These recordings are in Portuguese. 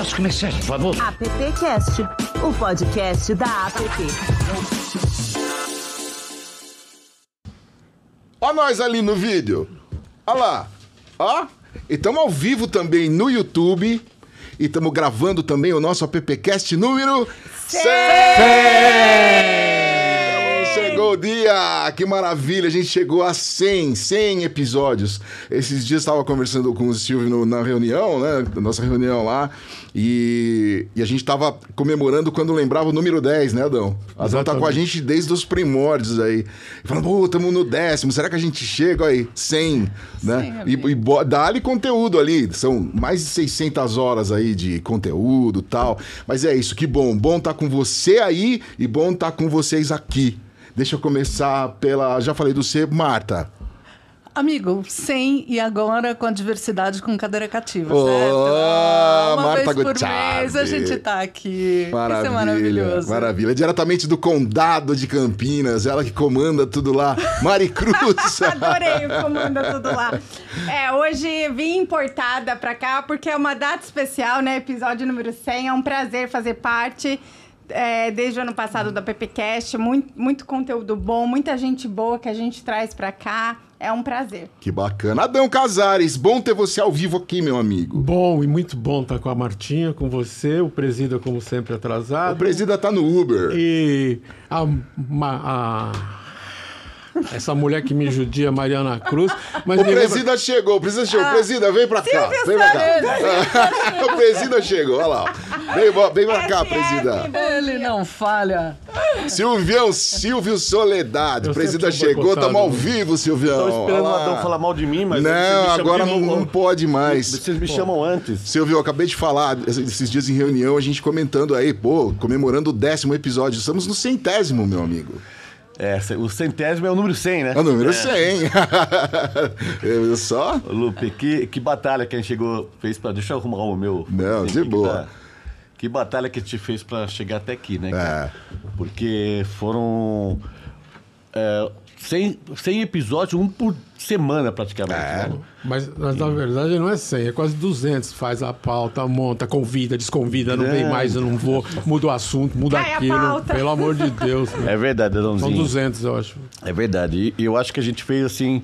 Nosso comerciante, por favor. AppCast, o podcast da App. Ó nós ali no vídeo. Ó lá. Ó. E estamos ao vivo também no YouTube. E estamos gravando também o nosso AppCast número 100! Chegou o dia! Que maravilha! A gente chegou a 100, 100 episódios. Esses dias estava conversando com o Silvio no- na reunião, né? Nossa reunião lá. E, e a gente estava comemorando quando lembrava o número 10, né, Adão? Adão tá com a gente desde os primórdios aí. Falando, pô, estamos no décimo, será que a gente chega aí? 100, né? E, e bo- dá-lhe conteúdo ali, são mais de 600 horas aí de conteúdo e tal. Mas é isso, que bom. Bom estar com você aí e bom estar com vocês aqui. Deixa eu começar pela. Já falei do C, Marta. Amigo, 100 e agora com a diversidade com cadeira cativa, Ô, certo? Uma Marta vez por Gutierrez. mês a gente tá aqui. Maravilha. Isso é maravilhoso. Maravilha. Diretamente do Condado de Campinas, ela que comanda tudo lá. Mari Cruz. Adorei comanda tudo lá. É, hoje vim importada pra cá porque é uma data especial, né? Episódio número 100. É um prazer fazer parte. É, desde o ano passado da PPCast, muito, muito conteúdo bom, muita gente boa que a gente traz pra cá. É um prazer. Que bacana. Adão Casares, bom ter você ao vivo aqui, meu amigo. Bom e muito bom estar com a Martinha, com você, o presida como sempre atrasado. O presida tá no Uber. E a, ma- a- essa mulher que me judia, Mariana Cruz. Mas O me lembra- presida chegou, o presida Ah, chegou. Presida, vem pra cá. Vem pra cá. o presida chegou, olha lá. Vem, vem pra cá, presida. Ele não falha. Silvião, Silvio Soledade. O Eu presida chegou, tamo ao vivo, Silvião. Tava esperando o. Adão falar mal de mim, mas Não, agora não, não pode mais. Vocês me chamam antes. Silvio, eu acabei de falar esses dias em reunião, a gente comentando aí, pô, comemorando o décimo episódio. Estamos no centésimo, meu amigo. É, o centésimo é o número 100, né? É o número 100. Eu só? Lupe, que, que batalha que a gente chegou, fez pra... Deixa eu arrumar o meu... Não, de Que boa. tá- Que batalha que a gente fez pra chegar até aqui, né? É. Porque foram... É, 100, 100 episódios, um por semana praticamente. É. né? Mas, mas, na verdade não é 100, é quase 200. Faz a pauta, monta, convida, desconvida, não vem mais, eu não vou, muda o assunto, muda Cai aquilo. Pelo amor de Deus. É verdade, São Adãozinho. 200, eu acho. É verdade. E eu acho que a gente fez assim.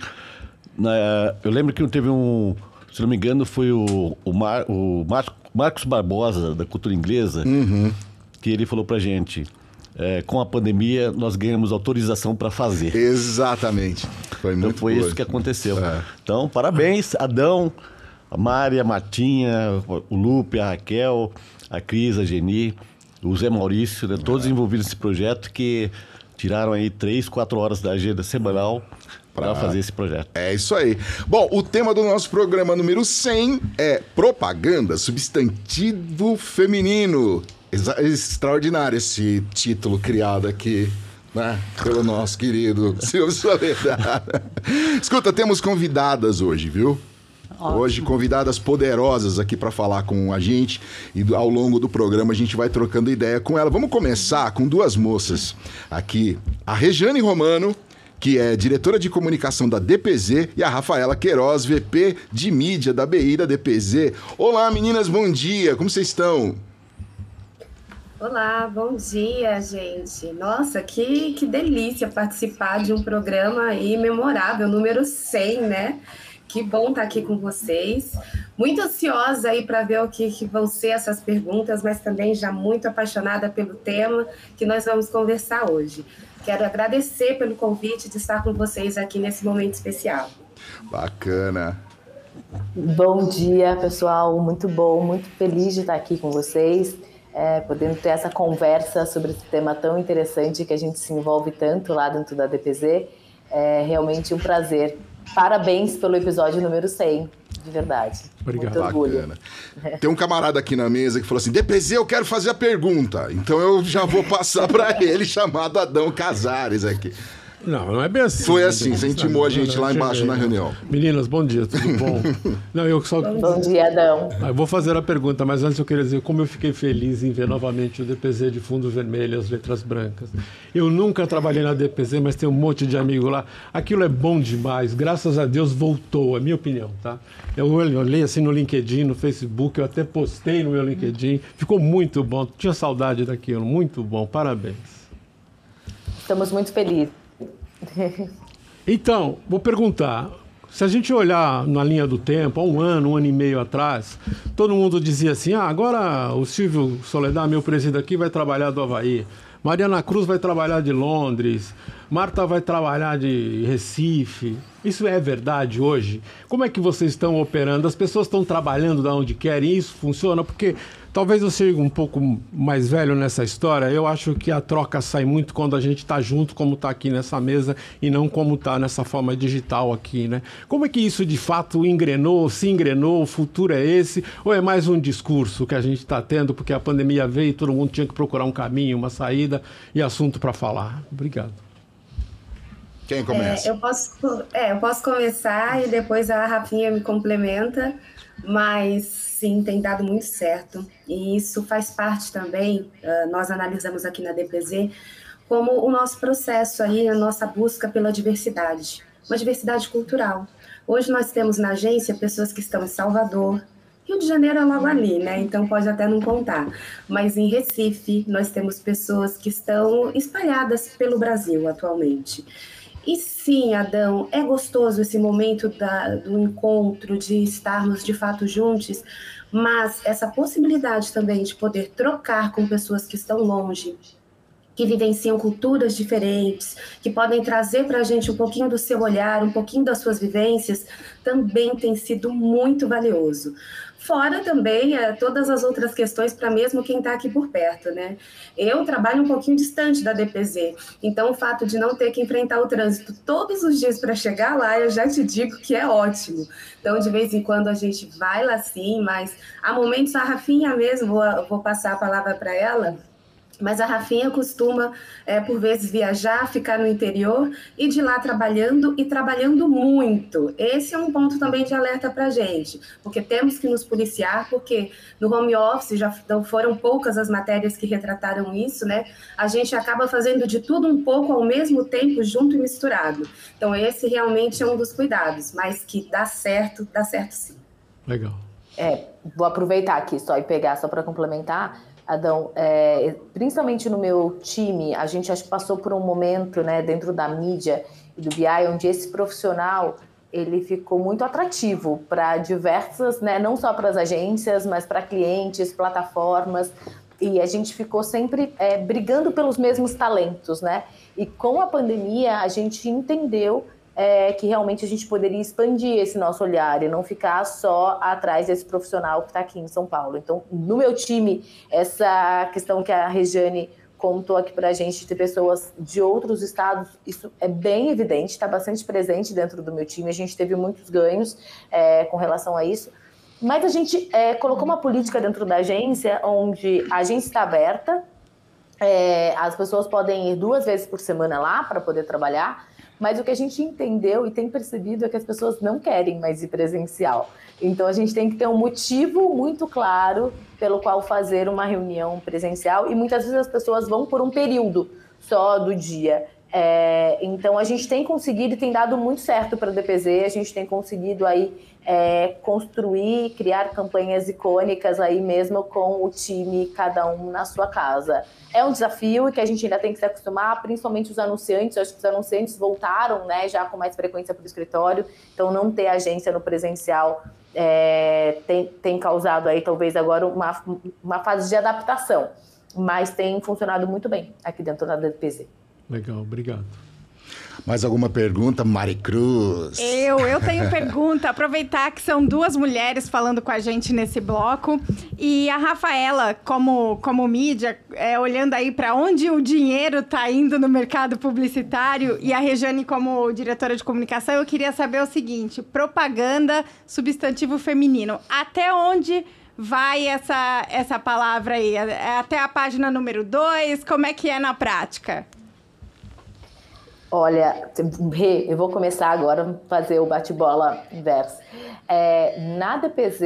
na- eu lembro que teve um. Se não me engano, foi o, o, Mar- o Mar- Marcos Barbosa, da cultura inglesa, que ele falou pra gente. É, com a pandemia, nós ganhamos autorização para fazer. Exatamente. Foi Então muito foi boa. isso que aconteceu. É. Então, parabéns, Adão, a Mária, a Martinha, o Lupe, a Raquel, a Cris, a Geni, o Zé Maurício, né, todos envolvidos nesse projeto que tiraram aí três, quatro horas da agenda semanal para fazer esse projeto. É isso aí. Bom, o tema do nosso programa número 100 é propaganda, substantivo feminino. Extraordinário esse título criado aqui, né? Pelo nosso querido Silvio Soledade. Escuta, temos convidadas hoje, viu? Hoje, convidadas poderosas aqui para falar com a gente e ao longo do programa a gente vai trocando ideia com ela. Vamos começar com duas moças aqui. A Rejane Romano, que é diretora de comunicação da DPZ, e a Rafaela Queiroz, VP de mídia da BI da DPZ. Olá, meninas, bom dia. Como vocês estão? Olá, bom dia, gente. Nossa, que, que delícia participar de um programa aí memorável, número 100, né? Que bom estar aqui com vocês. Muito ansiosa aí para ver o que, que vão ser essas perguntas, mas também já muito apaixonada pelo tema que nós vamos conversar hoje. Quero agradecer pelo convite de estar com vocês aqui nesse momento especial. Bacana. Bom dia, pessoal. Muito bom, muito feliz de estar aqui com vocês, é, podendo ter essa conversa sobre esse tema tão interessante que a gente se envolve tanto lá dentro da DPZ. É realmente um prazer. Parabéns pelo episódio número 100, de verdade. Obrigado. Muito orgulho. Bacana. Tem um camarada aqui na mesa que falou assim: DPZ, eu quero fazer a pergunta. Então eu já vou passar para ele, chamado Adão Casares aqui. Não, não é bem assim. Foi assim, você intimou a gente lá embaixo cheguei, na não. reunião. Meninas, bom dia, tudo bom? Não, eu só. Bom dia, Adão. Ah, Eu vou fazer a pergunta, mas antes eu queria dizer como eu fiquei feliz em ver novamente o DPZ de fundo vermelho e as letras brancas. Eu nunca trabalhei na DPZ, mas tem um monte de amigo lá. Aquilo é bom demais, graças a Deus voltou, é minha opinião, tá? Eu olhei assim no LinkedIn, no Facebook, eu até postei no meu LinkedIn, ficou muito bom, tinha saudade daquilo, muito bom, parabéns. Estamos muito felizes. Então, vou perguntar. Se a gente olhar na linha do tempo, há um ano, um ano e meio atrás, todo mundo dizia assim: ah, agora o Silvio Soledad, meu presidente aqui, vai trabalhar do Havaí. Mariana Cruz vai trabalhar de Londres. Marta vai trabalhar de Recife. Isso é verdade hoje? Como é que vocês estão operando? As pessoas estão trabalhando da onde querem? Isso funciona? Porque talvez eu seja um pouco mais velho nessa história. Eu acho que a troca sai muito quando a gente está junto, como está aqui nessa mesa, e não como está nessa forma digital aqui, né? Como é que isso de fato engrenou, se engrenou? O futuro é esse? Ou é mais um discurso que a gente está tendo porque a pandemia veio e todo mundo tinha que procurar um caminho, uma saída e assunto para falar? Obrigado. Quem começa? É, eu, posso, é, eu posso começar e depois a Rafinha me complementa, mas sim, tem dado muito certo. E isso faz parte também, nós analisamos aqui na DPZ, como o nosso processo aí, a nossa busca pela diversidade, uma diversidade cultural. Hoje nós temos na agência pessoas que estão em Salvador, Rio de Janeiro é logo ali, né? Então pode até não contar. Mas em Recife, nós temos pessoas que estão espalhadas pelo Brasil atualmente. E sim, Adão, é gostoso esse momento da, do encontro, de estarmos de fato juntos, mas essa possibilidade também de poder trocar com pessoas que estão longe, que vivenciam culturas diferentes, que podem trazer para a gente um pouquinho do seu olhar, um pouquinho das suas vivências, também tem sido muito valioso. Fora também é, todas as outras questões para mesmo quem está aqui por perto, né? Eu trabalho um pouquinho distante da DPZ, então o fato de não ter que enfrentar o trânsito todos os dias para chegar lá, eu já te digo que é ótimo. Então, de vez em quando a gente vai lá sim, mas há momentos a Rafinha mesmo, vou, vou passar a palavra para ela. Mas a Rafinha costuma, é, por vezes, viajar, ficar no interior e de lá trabalhando e trabalhando muito. Esse é um ponto também de alerta para a gente, porque temos que nos policiar, porque no home office já não foram poucas as matérias que retrataram isso, né? A gente acaba fazendo de tudo um pouco ao mesmo tempo, junto e misturado. Então, esse realmente é um dos cuidados, mas que dá certo, dá certo sim. Legal. É, vou aproveitar aqui só e pegar só para complementar. Adão, é, principalmente no meu time, a gente acho que passou por um momento, né, dentro da mídia e do BI, onde esse profissional ele ficou muito atrativo para diversas, né, não só para as agências, mas para clientes, plataformas, e a gente ficou sempre é, brigando pelos mesmos talentos, né? E com a pandemia a gente entendeu é, que realmente a gente poderia expandir esse nosso olhar e não ficar só atrás desse profissional que está aqui em São Paulo. Então, no meu time, essa questão que a Regiane contou aqui para a gente de pessoas de outros estados, isso é bem evidente, está bastante presente dentro do meu time. A gente teve muitos ganhos é, com relação a isso. Mas a gente é, colocou uma política dentro da agência onde a agência está aberta, é, as pessoas podem ir duas vezes por semana lá para poder trabalhar, mas o que a gente entendeu e tem percebido é que as pessoas não querem mais ir presencial. Então a gente tem que ter um motivo muito claro pelo qual fazer uma reunião presencial e muitas vezes as pessoas vão por um período só do dia. É, então a gente tem conseguido e tem dado muito certo para a DPZ, a gente tem conseguido aí é, construir, criar campanhas icônicas aí mesmo com o time, cada um na sua casa. É um desafio que a gente ainda tem que se acostumar, principalmente os anunciantes, acho que os anunciantes voltaram né, já com mais frequência para o escritório, então não ter agência no presencial é, tem, tem causado aí talvez agora uma, uma fase de adaptação, mas tem funcionado muito bem aqui dentro da DPZ. Legal, obrigado. Mais alguma pergunta, Mari Cruz? Eu, eu tenho pergunta. Aproveitar que são duas mulheres falando com a gente nesse bloco. E a Rafaela, como, como mídia, é, olhando aí para onde o dinheiro está indo no mercado publicitário, e a Rejane, como diretora de comunicação, eu queria saber o seguinte: propaganda, substantivo feminino. Até onde vai essa, essa palavra aí? É Até a página número 2? Como é que é na prática? Olha, eu vou começar agora a fazer o bate-bola inverso. É, na DPZ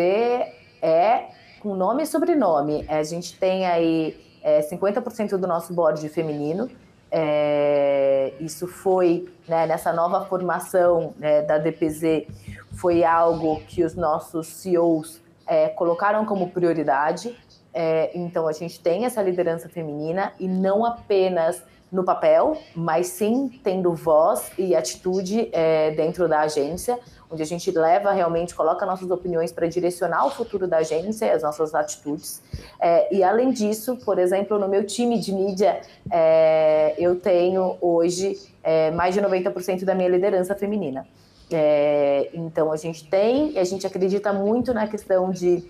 é com nome e sobrenome. A gente tem aí é, 50% do nosso board feminino. É, isso foi né, nessa nova formação né, da DPZ, foi algo que os nossos CEOs é, colocaram como prioridade. É, então a gente tem essa liderança feminina e não apenas no papel, mas sim tendo voz e atitude é, dentro da agência, onde a gente leva realmente, coloca nossas opiniões para direcionar o futuro da agência e as nossas atitudes. É, e além disso, por exemplo, no meu time de mídia, é, eu tenho hoje é, mais de 90% da minha liderança feminina. É, então a gente tem, a gente acredita muito na questão de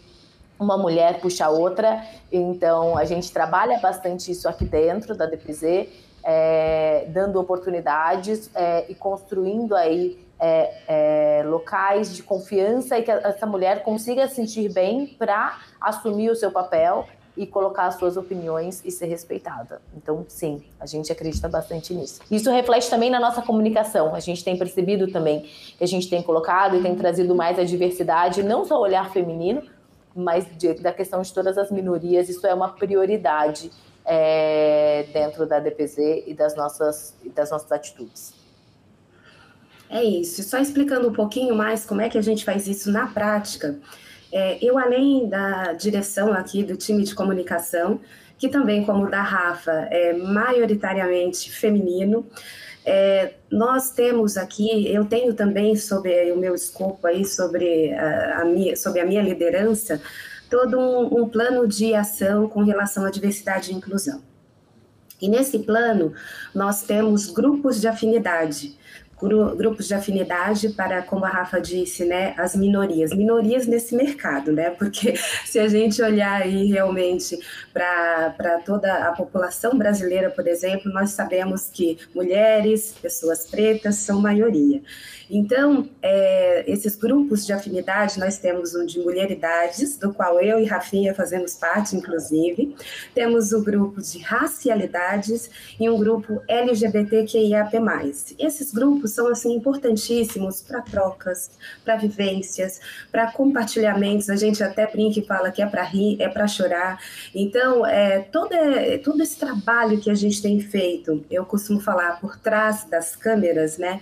uma mulher puxa outra, então a gente trabalha bastante isso aqui dentro da DPZ é, dando oportunidades é, e construindo aí é, é, locais de confiança e que essa mulher consiga se sentir bem para assumir o seu papel e colocar as suas opiniões e ser respeitada. Então, sim, a gente acredita bastante nisso. Isso reflete também na nossa comunicação. A gente tem percebido também que a gente tem colocado e tem trazido mais a diversidade, não só o olhar feminino, mas de, da questão de todas as minorias. Isso é uma prioridade é, dentro da DPZ e das nossas, das nossas atitudes. É isso. Só explicando um pouquinho mais como é que a gente faz isso na prática. É, eu, além da direção aqui do time de comunicação, que também, como da Rafa, é maioritariamente feminino, é, nós temos aqui, eu tenho também sobre o meu escopo aí, sobre a, a minha, sobre a minha liderança, todo um, um plano de ação com relação à diversidade e inclusão. E nesse plano, nós temos grupos de afinidade, grupos de afinidade para, como a Rafa disse, né, as minorias, minorias nesse mercado, né, porque se a gente olhar aí realmente para toda a população brasileira, por exemplo, nós sabemos que mulheres, pessoas pretas são maioria. Então, é, esses grupos de afinidade, nós temos um de mulheridades, do qual eu e Rafinha fazemos parte, inclusive. Temos o grupo de racialidades e um grupo LGBTQIAP+. Esses grupos são, assim, importantíssimos para trocas, para vivências, para compartilhamentos. A gente até brinca e fala que é para rir, é para chorar. Então, é, todo, é, todo esse trabalho que a gente tem feito, eu costumo falar por trás das câmeras, né?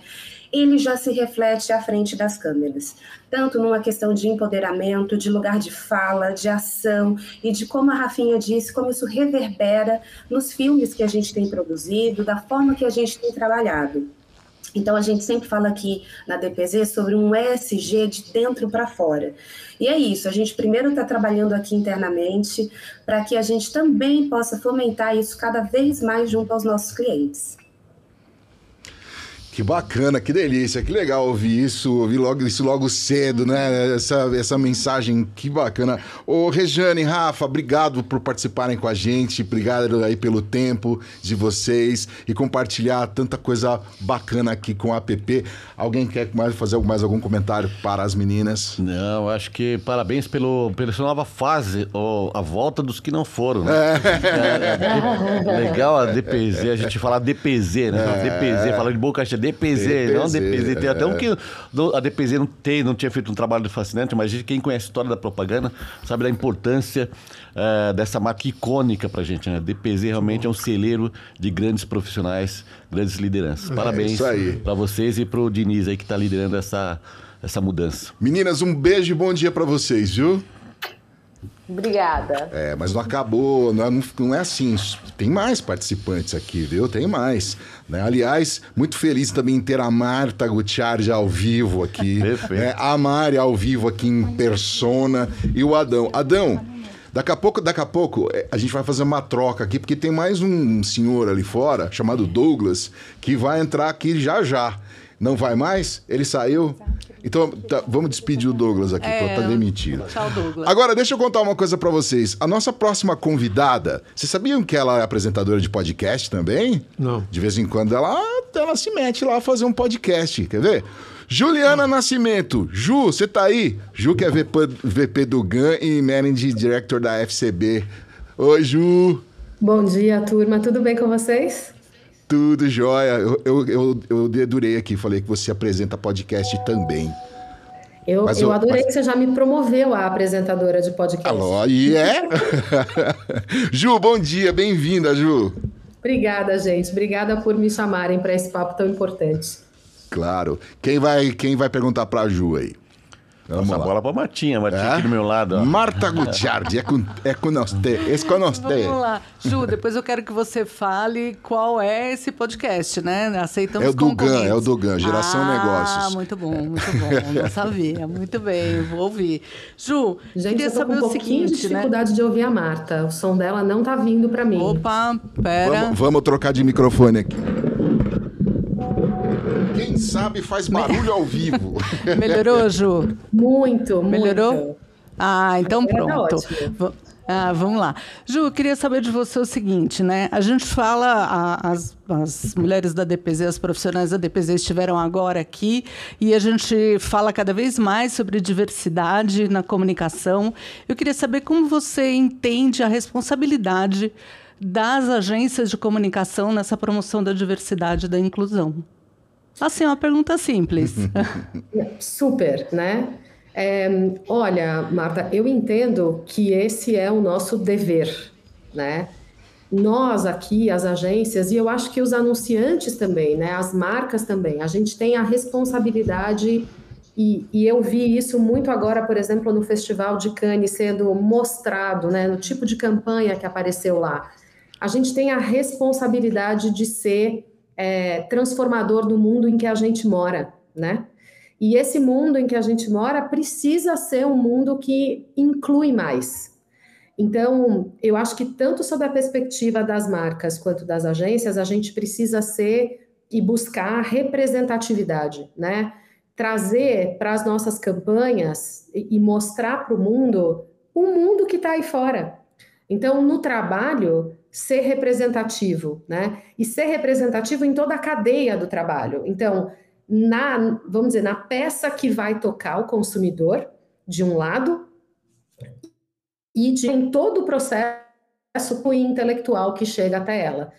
Ele já se reflete à frente das câmeras, tanto numa questão de empoderamento, de lugar de fala, de ação e de como a Rafinha disse, como isso reverbera nos filmes que a gente tem produzido, da forma que a gente tem trabalhado. Então, a gente sempre fala aqui na DPZ sobre um ESG de dentro para fora. E é isso, a gente primeiro está trabalhando aqui internamente para que a gente também possa fomentar isso cada vez mais junto aos nossos clientes. Que bacana, que delícia, que legal ouvir isso, ouvir logo, isso logo cedo, né? Essa, essa mensagem, que bacana. Ô, Rejane, Rafa, obrigado por participarem com a gente, obrigado aí pelo tempo de vocês e compartilhar tanta coisa bacana aqui com a app. Alguém quer mais fazer mais algum comentário para as meninas? Não, acho que parabéns pelo, pela sua nova fase, ou a volta dos que não foram, né? É. É, é, legal a DPZ, a gente falar DPZ, né? É. DPZ, falar de boca cheia DPZ, DPZ, não DPZ. Tem até um é. que a DPZ não, tem, não tinha feito um trabalho fascinante, mas quem conhece a história da propaganda sabe da importância uh, dessa marca icônica pra gente, né? DPZ realmente é um celeiro de grandes profissionais, grandes lideranças. É Parabéns é para vocês e pro Diniz aí que tá liderando essa, essa mudança. Meninas, um beijo e bom dia para vocês, viu? Obrigada. É, mas não acabou, não é, não é assim. Tem mais participantes aqui, viu? Tem mais. Né? Aliás, muito feliz também em ter a Marta Gutiardi ao vivo aqui. Perfeito. Né? A Mari ao vivo aqui em persona e o Adão. Adão, daqui a pouco, daqui a pouco, é, a gente vai fazer uma troca aqui, porque tem mais um senhor ali fora, chamado Douglas, que vai entrar aqui já já. Não vai mais? Ele saiu? Então, tá, vamos despedir o Douglas aqui, é, tá demitido. Tchau, Douglas. Agora, deixa eu contar uma coisa para vocês. A nossa próxima convidada, vocês sabiam que ela é apresentadora de podcast também? Não. De vez em quando ela, ela se mete lá a fazer um podcast, quer ver? Juliana Nascimento. Ju, você tá aí? Ju que é VP, VP do GAN e Managing Director da FCB. Oi, Ju. Bom dia, turma. Tudo bem com vocês? Tudo jóia. Eu, eu, eu, eu dedurei aqui, falei que você apresenta podcast também. Eu, Mas eu adorei mas- que você já me promoveu a apresentadora de podcast. Alô, e é? Ju, bom dia, bem-vinda, Ju. Obrigada, gente. Obrigada por me chamarem para esse papo tão importante. Claro. Quem vai, quem vai perguntar pra Ju aí? Vamos Passa a lá. bola pra Martinha. Martinha É? aqui do meu lado. ó. Marta Gutiardi, é com, é com nós, é com nós. Vamos lá. Ju, depois eu quero que você fale qual é esse podcast, né? Aceitamos É o do concorrentes. GAN, é o do GAN, Geração ah, Negócios. muito bom, muito bom. Não sabia. Muito bem, vou ouvir. Ju, Gente, queria eu tô com saber um o pouquinho de seguinte, né? dificuldade de ouvir a Marta. O som dela não tá vindo para mim. Opa, pera. Vamos, vamos trocar de microfone aqui. Quem sabe faz barulho ao vivo. Melhorou, Ju? Muito, Melhorou? muito. Ah, então tá pronto. Ah, vamos lá. Ju, eu queria saber de você o seguinte, né? A gente fala, a- as, as mulheres da DPZ, as profissionais da DPZ estiveram agora aqui e a gente fala cada vez mais sobre diversidade na comunicação. Eu queria saber como você entende a responsabilidade das agências de comunicação nessa promoção da diversidade e da inclusão. Assim, é uma pergunta simples. Super, né? É, olha, Marta, eu entendo que esse é o nosso dever, né? Nós aqui, as agências, e eu acho que os anunciantes também, né? As marcas também, a gente tem a responsabilidade, e, e eu vi isso muito agora, por exemplo, no Festival de Cannes sendo mostrado, né? No tipo de campanha que apareceu lá. A gente tem a responsabilidade de ser é, transformador do mundo em que a gente mora, né? E esse mundo em que a gente mora precisa ser um mundo que inclui mais. Então, eu acho que tanto sob a perspectiva das marcas quanto das agências, a gente precisa ser e buscar representatividade, né? Trazer para as nossas campanhas e mostrar para o mundo o mundo que está aí fora. Então, no trabalho, ser representativo, né? E ser representativo em toda a cadeia do trabalho. Então, na, vamos dizer, na peça que vai tocar o consumidor, de um lado, e de, em todo o processo intelectual que chega até ela.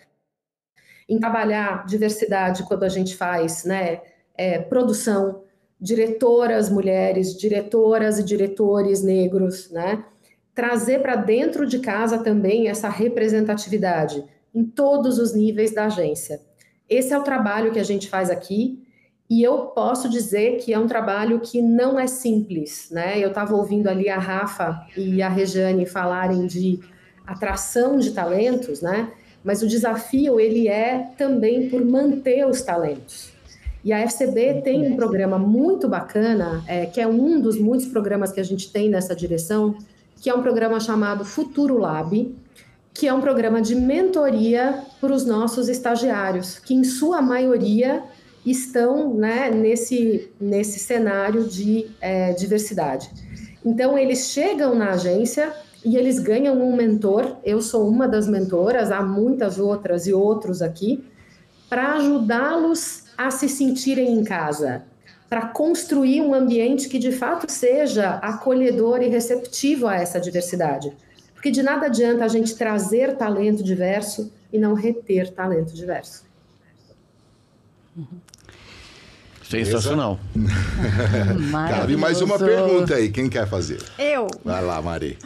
Em trabalhar diversidade quando a gente faz né, é, produção, diretoras mulheres, diretoras e diretores negros, né? Trazer para dentro de casa também essa representatividade em todos os níveis da agência. Esse é o trabalho que a gente faz aqui e eu posso dizer que é um trabalho que não é simples, né? Eu estava ouvindo ali a Rafa e a Rejane falarem de atração de talentos, né? Mas o desafio ele é também por manter os talentos. E a FCB tem um programa muito bacana, é, que é um dos muitos programas que a gente tem nessa direção, que é um programa chamado Futuro Lab, que é um programa de mentoria para os nossos estagiários, que em sua maioria estão né, nesse, nesse cenário de é, diversidade. Então, eles chegam na agência e eles ganham um mentor. Eu sou uma das mentoras, há muitas outras e outros aqui, para ajudá-los a se sentirem em casa, para construir um ambiente que de fato seja acolhedor e receptivo a essa diversidade. Porque de nada adianta a gente trazer talento diverso e não reter talento diverso. Sensacional. Cabe mais uma pergunta aí, quem quer fazer? Eu. Vai lá, Mari.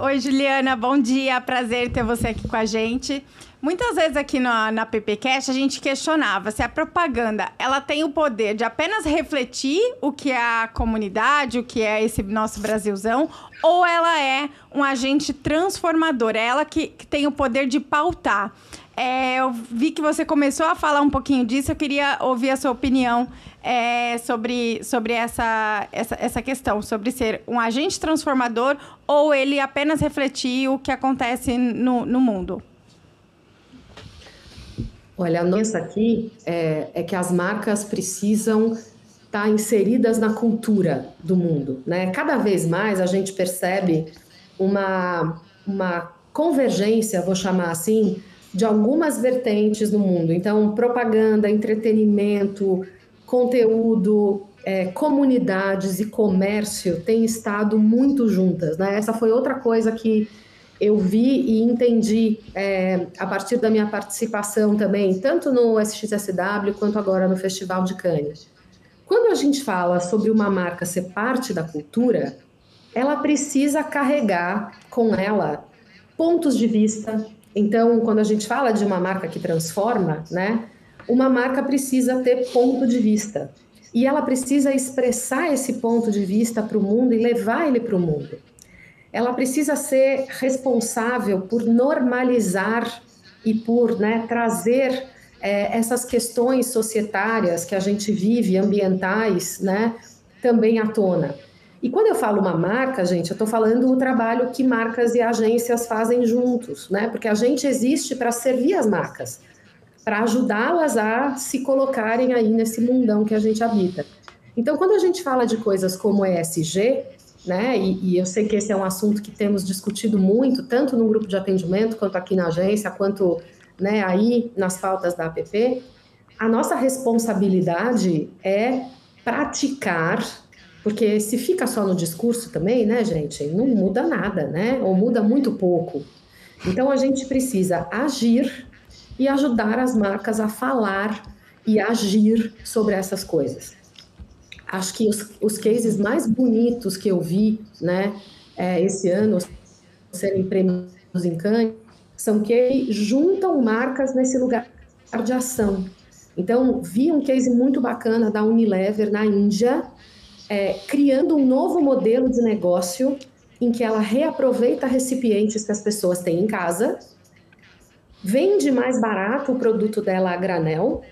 Oi, Juliana, bom dia. Prazer ter você aqui com a gente. Muitas vezes aqui na, na PPCast a gente questionava se a propaganda ela tem o poder de apenas refletir o que é a comunidade, o que é esse nosso Brasilzão, ou ela é um agente transformador, é ela que, que tem o poder de pautar. É, eu vi que você começou a falar um pouquinho disso, eu queria ouvir a sua opinião é, sobre, sobre essa, essa, essa questão, sobre ser um agente transformador ou ele apenas refletir o que acontece no, no mundo. Olha, a nossa aqui é, é que as marcas precisam estar inseridas na cultura do mundo, né? Cada vez mais a gente percebe uma, uma convergência, vou chamar assim, de algumas vertentes no mundo. Então, propaganda, entretenimento, conteúdo, é, comunidades e comércio têm estado muito juntas, né? Essa foi outra coisa que eu vi e entendi é, a partir da minha participação também, tanto no SXSW quanto agora no Festival de Cannes. Quando a gente fala sobre uma marca ser parte da cultura, ela precisa carregar com ela pontos de vista. Então, quando a gente fala de uma marca que transforma, né, uma marca precisa ter ponto de vista. E ela precisa expressar esse ponto de vista para o mundo e levar ele para o mundo ela precisa ser responsável por normalizar e por né, trazer é, essas questões societárias que a gente vive, ambientais, né, também à tona. E quando eu falo uma marca, gente, eu estou falando o trabalho que marcas e agências fazem juntos, né? Porque a gente existe para servir as marcas, para ajudá-las a se colocarem aí nesse mundão que a gente habita. Então, quando a gente fala de coisas como ESG, né? E, e, eu sei que esse é um assunto que temos discutido muito, tanto no grupo de atendimento, quanto aqui na agência, quanto né, aí nas pautas da APP. A nossa responsabilidade é praticar, porque se fica só no discurso também, né, gente, não muda nada, né? Ou muda muito pouco. Então a gente precisa agir e ajudar as marcas a falar e agir sobre essas coisas acho que os, os cases mais bonitos que eu vi, né, é, esse ano, serem prêmios em Cannes, são que juntam marcas nesse lugar de ação. Então, vi um case muito bacana da Unilever na Índia, é, criando um novo modelo de negócio em que ela reaproveita recipientes que as pessoas têm em casa, vende mais barato o produto dela a granel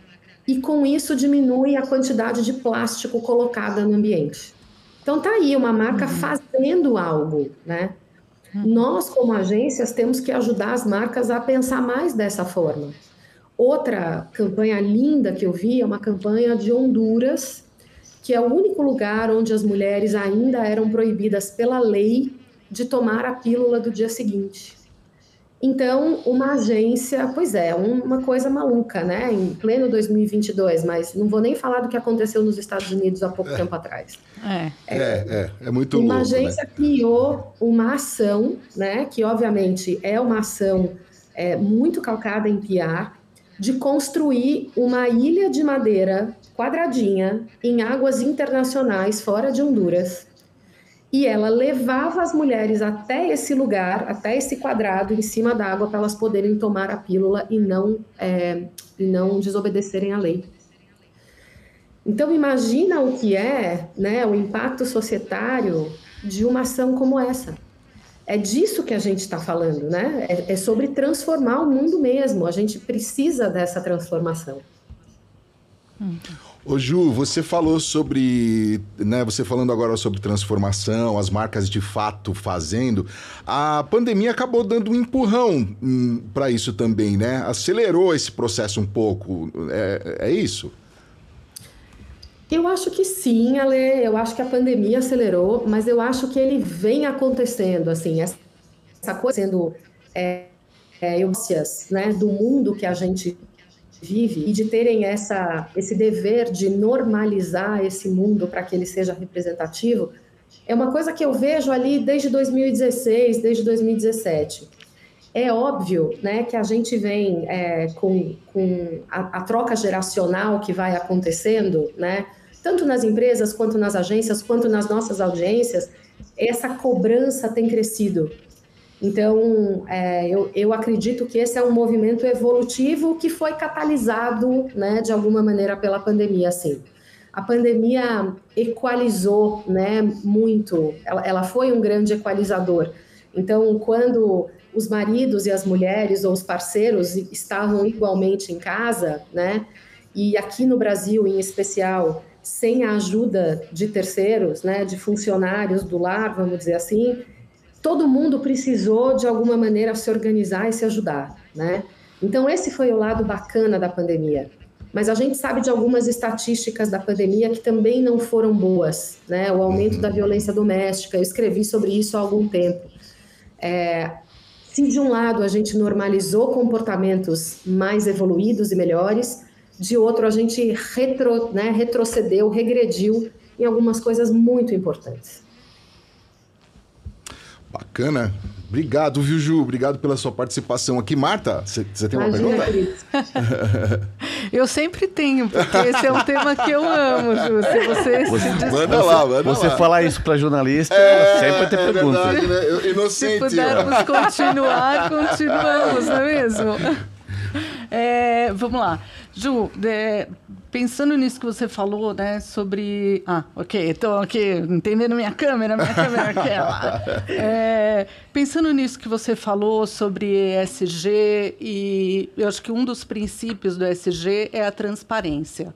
e com isso diminui a quantidade de plástico colocada no ambiente. Então tá aí uma marca uhum. fazendo algo, né? Uhum. Nós como agências temos que ajudar as marcas a pensar mais dessa forma. Outra campanha linda que eu vi é uma campanha de Honduras, que é o único lugar onde as mulheres ainda eram proibidas pela lei de tomar a pílula do dia seguinte. Então, uma agência, pois é, uma coisa maluca, né? Em pleno 2022, mas não vou nem falar do que aconteceu nos Estados Unidos há pouco é. tempo atrás. É, é, é, é muito uma louco. Uma né? agência né? criou uma ação, né? Que obviamente é uma ação é, muito calcada em PR, de construir uma ilha de madeira quadradinha em águas internacionais fora de Honduras e ela levava as mulheres até esse lugar, até esse quadrado em cima da água para elas poderem tomar a pílula e não, é, e não desobedecerem à lei. Então imagina o que é né, o impacto societário de uma ação como essa. É disso que a gente está falando, né? É, é sobre transformar o mundo mesmo. A gente precisa dessa transformação. Hum. Ô Ju, você falou sobre, né, você falando agora sobre transformação, as marcas de fato fazendo, a pandemia acabou dando um empurrão hum, para isso também, né? Acelerou esse processo um pouco, é, é isso? Eu acho que sim, Ale, eu acho que a pandemia acelerou, mas eu acho que ele vem acontecendo, assim, essa coisa sendo é, é, né, do mundo que a gente vive e de terem essa, esse dever de normalizar esse mundo para que ele seja representativo, é uma coisa que eu vejo ali desde 2016, desde 2017. É óbvio né, que a gente vem é, com, com a, a, troca geracional que vai acontecendo, né, tanto nas empresas, quanto nas agências, quanto nas nossas audiências, essa cobrança tem crescido. Então, é, eu, eu acredito que esse é um movimento evolutivo que foi catalisado, né, de alguma maneira pela pandemia, assim. A pandemia equalizou, né, muito. Ela, ela foi um grande equalizador. Então, quando os maridos e as mulheres ou os parceiros estavam igualmente em casa, né, e aqui no Brasil, em especial, sem a ajuda de terceiros, né, de funcionários do lar, vamos dizer assim, todo mundo precisou de alguma maneira se organizar e se ajudar, né? Então esse foi o lado bacana da pandemia. Mas a gente sabe de algumas estatísticas da pandemia que também não foram boas, né? O aumento da violência doméstica, eu escrevi sobre isso há algum tempo. É, se de um lado a gente normalizou comportamentos mais evoluídos e melhores, de outro a gente retro, né, retrocedeu, regrediu em algumas coisas muito importantes. Bacana. Obrigado, viu, Ju? Obrigado pela sua participação aqui. Marta, você tem uma Imagina, pergunta? Eu sempre tenho, porque esse é um tema que eu amo, Ju. Se você, Você- se Manda lá, manda Você lá. falar isso pra jornalista, É, sempre vai ter é pergunta. verdade, né? Eu- se Inocente. ó. pudermos continuar, continuamos, não é mesmo? É, vamos lá. Ju, é, pensando nisso que você falou, né, sobre... Ah, ok, estou aqui entendendo minha câmera, minha câmera é aquela. É, pensando nisso que você falou sobre ESG, e eu acho que um dos princípios do ESG é a transparência.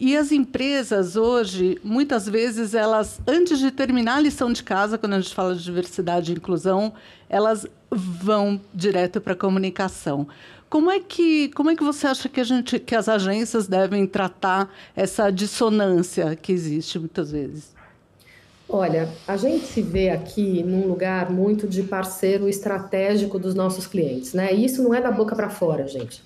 E as empresas hoje, muitas vezes, elas, antes de terminar a lição de casa, quando a gente fala de diversidade e inclusão, elas vão direto para a comunicação. Como é que como é que você acha que a gente que as agências devem tratar essa dissonância que existe muitas vezes? Olha, a gente se vê aqui num lugar muito de parceiro estratégico dos nossos clientes, né? E isso não é da boca para fora, gente.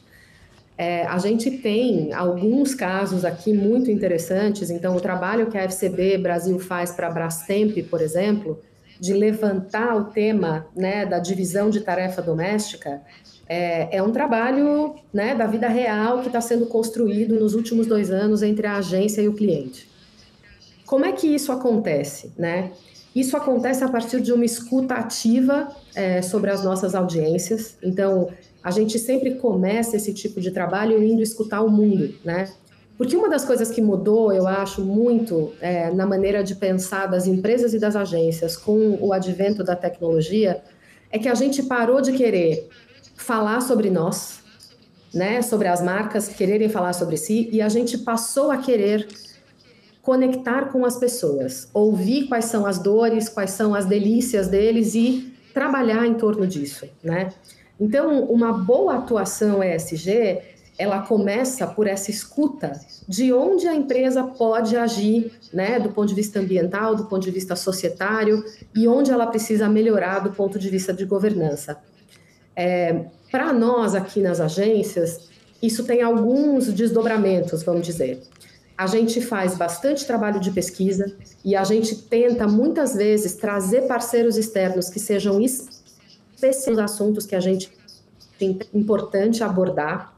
É, a gente tem alguns casos aqui muito interessantes. Então, o trabalho que a FCB Brasil faz para a Brastemp, por exemplo, de levantar o tema né, da divisão de tarefa doméstica, é, é um trabalho né, da vida real que está sendo construído nos últimos dois anos entre a agência e o cliente. Como é que isso acontece, né? Isso acontece a partir de uma escuta ativa é, sobre as nossas audiências. Então, a gente sempre começa esse tipo de trabalho indo escutar o mundo, né? Porque uma das coisas que mudou, eu acho, muito é, na maneira de pensar das empresas e das agências com o advento da tecnologia é que a gente parou de querer falar sobre nós, né? Sobre as marcas quererem falar sobre si e a gente passou a querer conectar com as pessoas, ouvir quais são as dores, quais são as delícias deles e trabalhar em torno disso, né? Então, uma boa atuação ESG, ela começa por essa escuta de onde a empresa pode agir, né, do ponto de vista ambiental, do ponto de vista societário e onde ela precisa melhorar do ponto de vista de governança. É, Para nós aqui nas agências, isso tem alguns desdobramentos, vamos dizer a gente faz bastante trabalho de pesquisa e a gente tenta muitas vezes trazer parceiros externos que sejam especialistas assuntos que a gente tem importante abordar.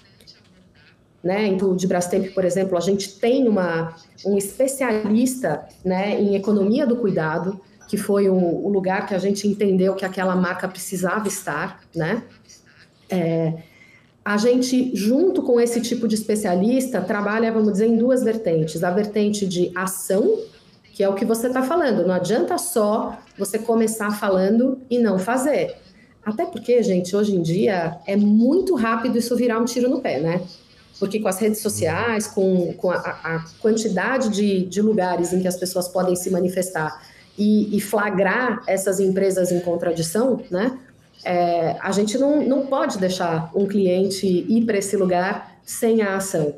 Né? Então, de Brastemp, por exemplo, a gente tem uma, um especialista né, em economia do cuidado, que foi o, o lugar que a gente entendeu que aquela marca precisava estar, né? É, a gente, junto com esse tipo de especialista, trabalha, vamos dizer, em duas vertentes. A vertente de ação, que é o que você está falando. Não adianta só você começar falando e não fazer. Até porque, gente, hoje em dia é muito rápido isso virar um tiro no pé, né? Porque com as redes sociais, com, com a, a quantidade de, de lugares em que as pessoas podem se manifestar e, e flagrar essas empresas em contradição, né? É, a gente não, não pode deixar um cliente ir para esse lugar sem a ação.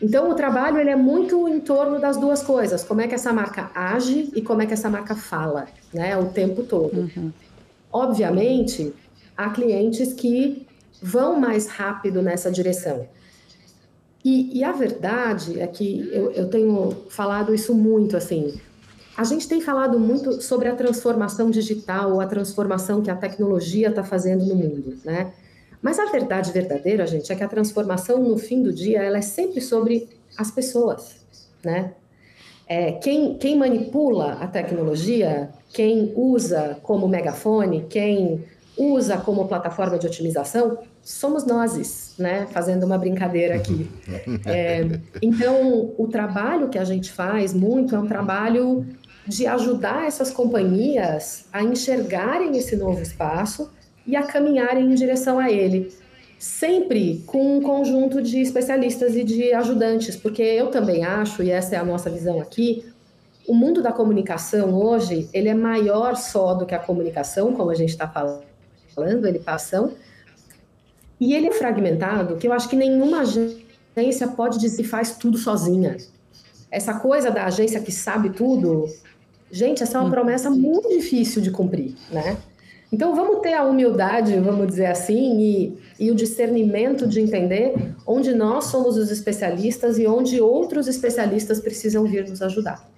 Então, o trabalho ele é muito em torno das duas coisas: como é que essa marca age e como é que essa marca fala, né, o tempo todo. Uhum. Obviamente, há clientes que vão mais rápido nessa direção. E, e a verdade é que eu, eu tenho falado isso muito assim. A gente tem falado muito sobre a transformação digital, a transformação que a tecnologia está fazendo no mundo, né? Mas a verdade verdadeira, gente, é que a transformação no fim do dia ela é sempre sobre as pessoas, né? É, quem, quem manipula a tecnologia, quem usa como megafone, quem usa como plataforma de otimização, somos nós, né? Fazendo uma brincadeira aqui. É, então, o trabalho que a gente faz muito é um trabalho de ajudar essas companhias a enxergarem esse novo espaço e a caminharem em direção a ele. Sempre com um conjunto de especialistas e de ajudantes, porque eu também acho, e essa é a nossa visão aqui, o mundo da comunicação hoje, ele é maior só do que a comunicação, como a gente está falando, ele passam, e ele é fragmentado, que eu acho que nenhuma agência pode dizer que faz tudo sozinha. Essa coisa da agência que sabe tudo, gente, essa é uma promessa muito difícil de cumprir, né? Então vamos ter a humildade, vamos dizer assim, e, e, o discernimento de entender onde nós somos os especialistas e onde outros especialistas precisam vir nos ajudar.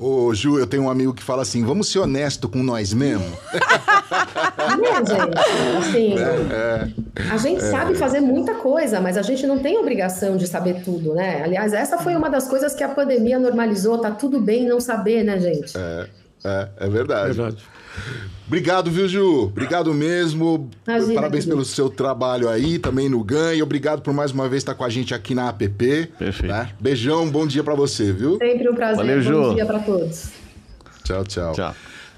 Ô, Ju, eu tenho um amigo que fala assim: vamos ser honesto com nós mesmo. Né, gente? Assim, a gente sabe fazer muita coisa, mas a gente não tem obrigação de saber tudo, né? Aliás, essa foi uma das coisas que a pandemia normalizou. Tá tudo bem não saber, né, gente? É, é verdade. Verdade. Obrigado, viu, Ju? Obrigado mesmo. Imagina, Parabéns querido. pelo seu trabalho aí, também no GAN. E obrigado por mais uma vez estar com a gente aqui na APP. Perfeito. né? Beijão, bom dia pra você, viu? Sempre um prazer. Valeu, Bom Ju. dia para todos. Tchau, tchau. Tchau.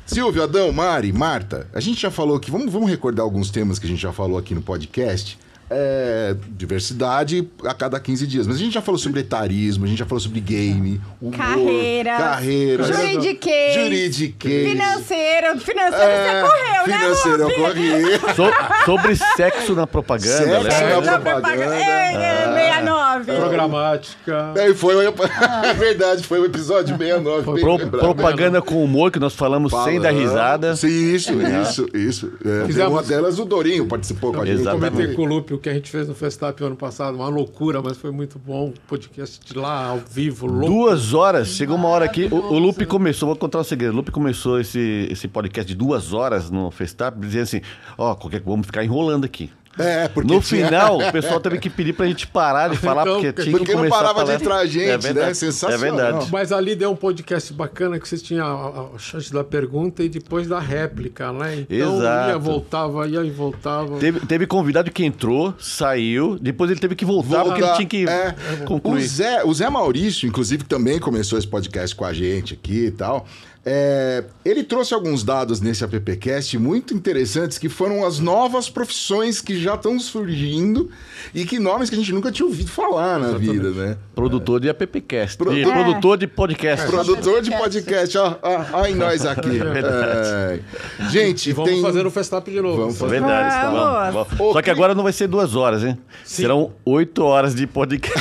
Silvio, Adão, Mari, Marta, a gente já falou aqui, vamos, vamos recordar alguns temas que a gente já falou aqui no podcast. É, diversidade a cada 15 dias. Mas a gente já falou sobre etarismo, a gente já falou sobre game, humor, Carreira. carreira, Juridiquês. juridiquês. Financeiro. Financeiro É, você correu, né, financeiro, eu corri. So- sobre sexo na propaganda, Sexo na É, propaganda. É, é, 69. Programática. Aí foi, é verdade, foi o episódio 69. bem Pro- lembrado. propaganda com humor, que nós falamos sem dar Falando. risada. Sim, isso, isso, isso. É, Fizemos- Uma delas, o Dorinho participou com a gente. Exatamente. Comentei com o Lupe o que a gente fez no Festap ano passado, uma loucura, mas foi muito bom. Podcast de lá, ao vivo, louco. Duas horas, chegou uma hora aqui. O, o Lupe começou, vou contar um segredo. O Lupe começou esse, esse podcast de duas horas no Festap, dizendo assim: ó, qualquer vamos ficar enrolando aqui. É, porque No tinha- final, o pessoal teve que pedir pra gente parar de falar, Então, porque porque tinha que porque não começar parava a de entrar gente, é né? verdade, Sensacional. É verdade. Mas ali deu um podcast bacana que vocês tinham a, a chance da pergunta e depois da réplica, né? Então Exato. ia, voltava, ia e voltava. Teve, teve convidado que entrou, saiu, depois ele teve que voltar, porque ele Voltar, tinha que é. O concluir. Zé, o Zé Maurício, inclusive, que também começou esse podcast com a gente aqui e tal. É, ele trouxe alguns dados nesse AppCast muito interessantes que foram as novas profissões que já estão surgindo e que nomes que a gente nunca tinha ouvido falar na vida, né? Produtor de appcast. Pro- É. Produtor de podcast. Produtor de podcast, ó, ó, ó em nós aqui. É. Gente, E vamos tem... fazer o Festap de novo. Vamos fazer. Verdade. tá Vamos. bom, bom. Só que agora não vai ser duas horas, hein? Sim. Serão oito horas de podcast.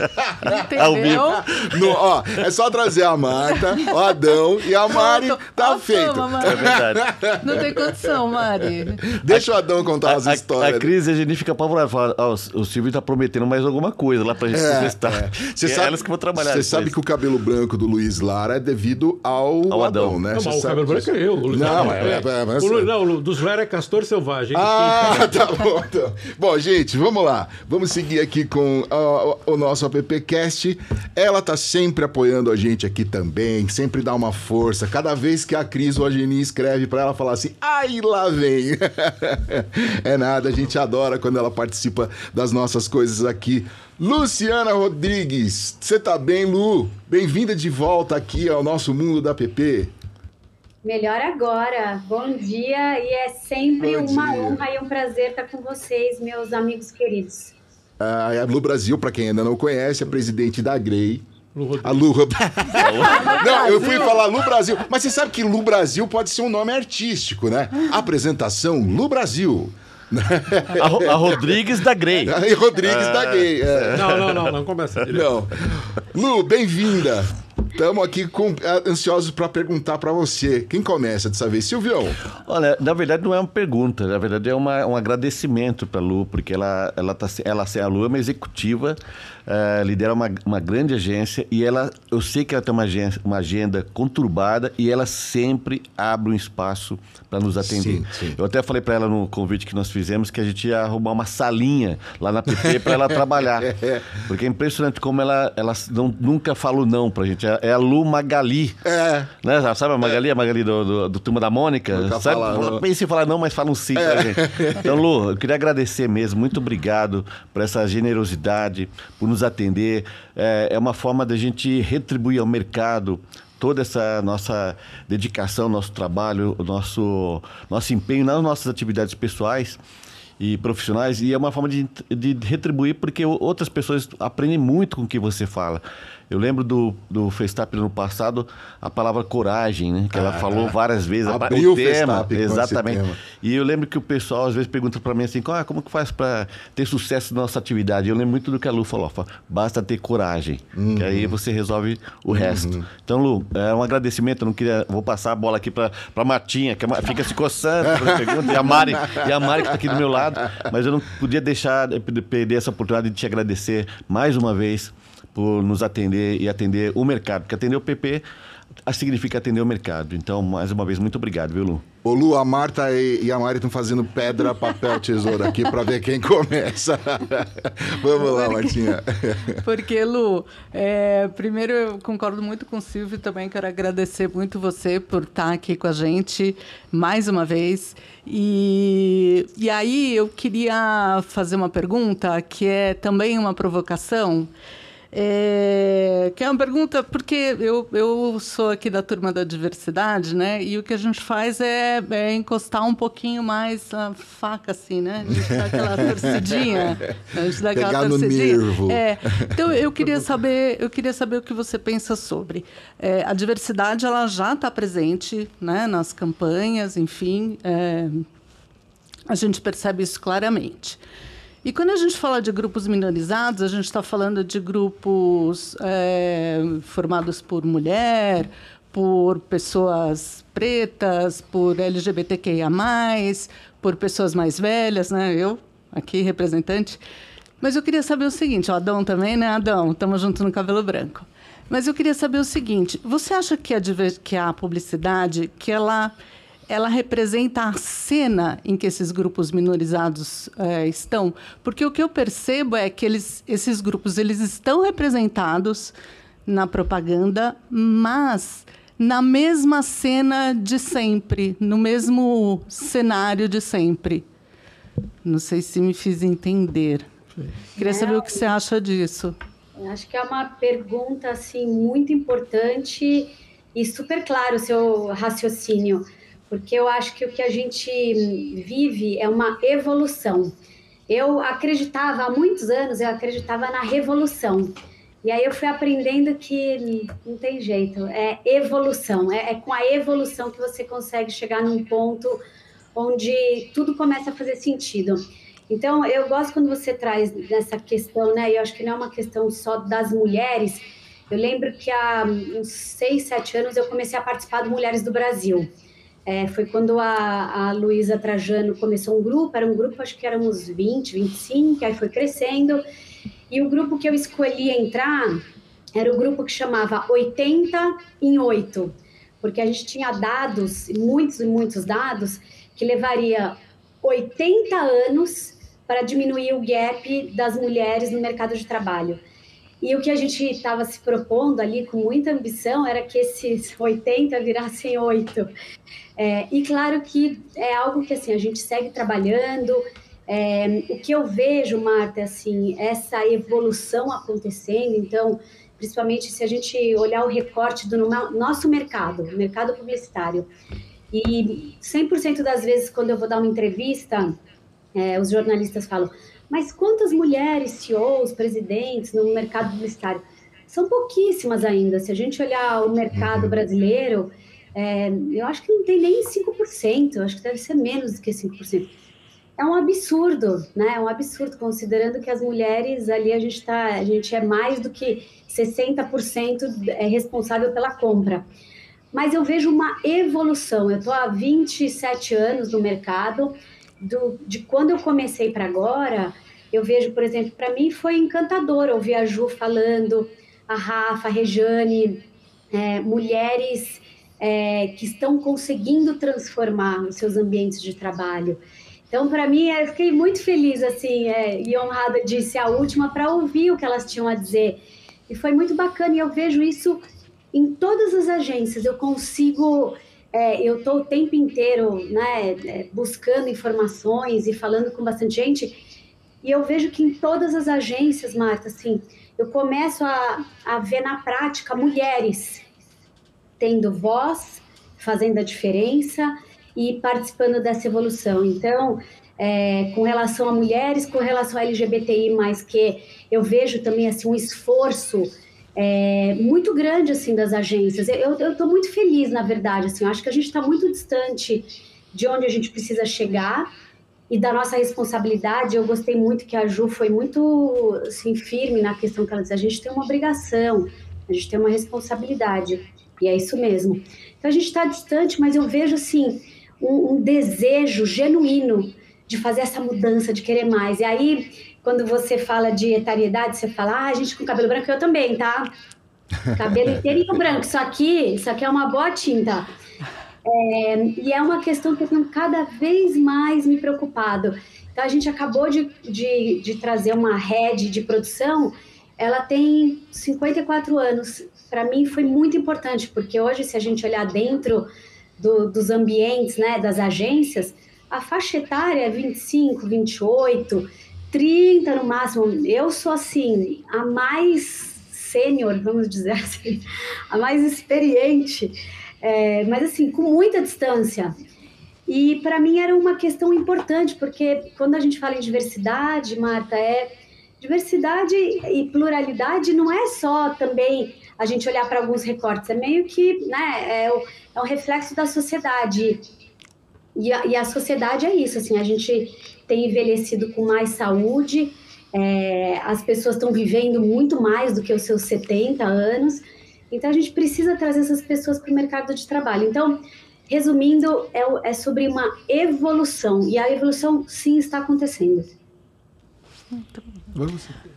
Ao vivo. Entendeu? No- ó, é só trazer a Marta, o Adão e a Mari, tá feito. fama, Mari. É verdade. Não tem condição, Mari. Deixa o Adão contar as A, a, histórias. a Cris, a gente fica apavorado. Fala, ó, o o Silvio tá prometendo mais alguma coisa lá pra gente É, testar. é. Você É sabe, elas que vão trabalhar. Você sabe que o cabelo branco do Luiz Lara é devido ao, Ao Adão, Adão. né? Não, o sabe cabelo branco é eu. O Luiz Não, Lara é- é- mas- O Lu- não, o dos Lara é castor selvagem. Ah, tá bom. Então. Bom, gente, vamos lá. Vamos seguir aqui com ó, o nosso AppCast. Ela tá sempre apoiando a gente aqui também, sempre dá uma força. Cada vez que a Cris ou a Geni escreve pra ela falar assim, ai, lá vem. é nada, a gente adora quando ela participa das nossas coisas aqui. Luciana Rodrigues, você tá bem, Lu? Bem-vinda de volta aqui ao nosso mundo da PP. Melhor agora. Bom dia e é sempre Bom uma dia. honra e um prazer estar com vocês, meus amigos queridos. A Lu Brasil, para quem ainda não conhece, é presidente da Grey. Lu Rodrigues. A Lu. não, eu fui falar Lu Brasil. Mas você sabe que Lu Brasil pode ser um nome artístico, né? Apresentação Lu Brasil. A, Ro- a Rodrigues da Grey. Aí Rodrigues da Gay. é. Não, não, não, não começa direito. Não. Lu, bem-vinda. Estamos aqui com, ah, ansiosos para perguntar para você. Quem começa dessa vez? Silvião. Olha, na verdade não é uma pergunta, na verdade é uma, um agradecimento para a Lu, porque ela, ela, tá, ela, a Lu é uma executiva, eh, lidera uma, uma grande agência e ela, eu sei que ela tem uma agenda, uma agenda conturbada e ela sempre abre um espaço para nos atender. Sim, sim. Eu até falei para ela no convite que nós fizemos que a gente ia arrumar uma salinha lá na PP para ela trabalhar. Porque é impressionante como ela, ela não, nunca fala o não pra gente. É é a Lu Magali. É. Né? Sabe a Magali? A Magali do, do, do Turma da Mônica? Nunca Sabe? Pensa em falar não, mas fala um sim pra gente. Então, Lu, eu queria agradecer mesmo. Muito obrigado por essa generosidade, por nos atender. É, é uma forma da gente retribuir ao mercado toda essa nossa dedicação, nosso trabalho, nosso, nosso empenho nas nossas atividades pessoais e profissionais e é uma forma de, de retribuir porque outras pessoas aprendem muito com o que você fala. Eu lembro do, do Festap no passado, a palavra coragem, né? Que ela Ah, falou várias vezes. abriu o o tema, exatamente. tema. E eu lembro que o pessoal às vezes pergunta para mim assim, ah, como que faz para ter sucesso na nossa atividade? Eu lembro muito do que a Lu falou, fala, basta ter coragem, que aí você resolve o resto. Então, Lu, é um agradecimento, eu não queria, vou passar a bola aqui para Martinha, que fica se coçando, pergunta, e a Mari, e a Mari que está aqui do meu lado, mas eu não podia deixar de perder essa oportunidade de te agradecer mais uma vez por nos atender e atender o mercado, porque atender o PP significa atender o mercado. Então, mais uma vez, muito obrigado, viu, Lu? Ô Lu, a Marta e, a Mari estão fazendo pedra, papel, tesoura aqui para ver quem começa. Vamos lá, Martinha. Porque, Lu, é, primeiro eu concordo muito com o Silvio também. Quero agradecer muito você por estar aqui com a gente mais uma vez. E, e aí eu queria fazer uma pergunta que é também uma provocação. É, que é uma pergunta, porque eu, eu sou aqui da turma da diversidade, né? E o que a gente faz é, é encostar um pouquinho mais a faca, assim, né? A gente dá aquela torcidinha. A gente dá aquela Pegar torcidinha. no nervo. É. Então eu queria saber, eu queria saber o que você pensa sobre. É, a diversidade ela já está presente né, nas campanhas, enfim. É, a gente percebe isso claramente. E quando a gente fala de grupos minorizados, a gente está falando de grupos é, formados por mulher, por pessoas pretas, por LGBTQIA, por pessoas mais velhas, né? Eu, aqui, representante. Mas eu queria saber o seguinte, o Adão também, né, Adão? Estamos juntos no cabelo branco. Mas eu queria saber o seguinte: você acha que a, que a publicidade, que ela ela representa a cena em que esses grupos minorizados é, estão, porque o que eu percebo é que eles, esses grupos eles estão representados na propaganda, mas na mesma cena de sempre, no mesmo cenário de sempre. Não sei se me fiz entender. Queria saber o que você acha disso. Acho que é uma pergunta assim muito importante e super claro o seu raciocínio porque eu acho que o que a gente vive é uma evolução. Eu acreditava, há muitos anos, eu acreditava na revolução. E aí eu fui aprendendo que não tem jeito, é evolução. É, é, com a evolução que você consegue chegar num ponto onde tudo começa a fazer sentido. Então, eu gosto quando você traz nessa questão, né? Eu acho que não é uma questão só das mulheres. Eu lembro que há uns seis, sete anos eu comecei a participar do Mulheres do Brasil. É, foi quando a, a Luísa Trajano começou um grupo, era um grupo, acho que éramos 20, 25, aí foi crescendo. E o grupo que eu escolhi entrar era o grupo que chamava 80 em 8, porque a gente tinha dados, muitos e muitos dados, que levaria 80 anos para diminuir o gap das mulheres no mercado de trabalho. E o que a gente estava se propondo ali com muita ambição era que esses 80 virassem 8. É, e claro que é algo que assim a gente segue trabalhando. É, o que eu vejo, Marta, assim, essa evolução acontecendo. Então, principalmente se a gente olhar o recorte do nosso mercado, mercado publicitário. E 100% das vezes, quando eu vou dar uma entrevista, é, os jornalistas falam: mas quantas mulheres CEOs, presidentes no mercado publicitário? São pouquíssimas ainda. Se a gente olhar o mercado uhum. brasileiro, é, eu acho que não tem nem 5%, eu acho que deve ser menos do que 5%. É um absurdo, né? É um absurdo, considerando que as mulheres ali a gente tá, a gente é mais do que 60% é responsável pela compra. Mas eu vejo uma evolução. Eu estou há 27 anos no mercado, do, de quando eu comecei para agora, eu vejo, por exemplo, para mim foi encantador ouvir a Ju falando, a Rafa, a Rejane, é, mulheres é, que estão conseguindo transformar os seus ambientes de trabalho. Então, para mim, eu fiquei muito feliz assim é, e honrada de ser a última para ouvir o que elas tinham a dizer. E foi muito bacana e eu vejo isso em todas as agências. Eu consigo é, eu estou o tempo inteiro né, é, buscando informações e falando com bastante gente, e eu vejo que em todas as agências, Marta, assim, eu começo a, a ver na prática mulheres tendo voz, fazendo a diferença e participando dessa evolução. Então, é, com relação a mulheres, com relação a LGBTI, mais que eu vejo também assim um esforço é, muito grande assim das agências. Eu estou muito feliz, na verdade. Assim, eu acho que a gente está muito distante de onde a gente precisa chegar e da nossa responsabilidade. Eu gostei muito que a Ju foi muito assim, firme na questão que ela disse: a gente tem uma obrigação, a gente tem uma responsabilidade. E é isso mesmo. Então a gente está distante, mas eu vejo assim um, um desejo genuíno de fazer essa mudança, de querer mais. E aí quando você fala de etariedade, você fala, ah, a gente com cabelo branco, eu também, tá? Cabelo inteirinho branco. Isso aqui, isso aqui é uma boa tinta. É, e é uma questão que eu tenho cada vez mais me preocupado. Então, a gente acabou de, de, de trazer uma rede de produção, ela tem 54 anos. Para mim, foi muito importante, porque hoje, se a gente olhar dentro do, dos ambientes, né, das agências, a faixa etária é 25, 28, 30 no máximo. Eu sou, assim, a mais sênior, vamos dizer assim, a mais experiente, é, mas assim, com muita distância. E para mim era uma questão importante, porque quando a gente fala em diversidade, Marta, é diversidade e pluralidade não é só também a gente olhar para alguns recortes, é meio que né, é, o, é um reflexo da sociedade. E a, e a sociedade é isso, assim, a gente tem envelhecido com mais saúde, é, as pessoas estão vivendo muito mais do que os seus 70 anos, então a gente precisa trazer essas pessoas para o mercado de trabalho. Então, resumindo, é, é sobre uma evolução, e a evolução sim está acontecendo.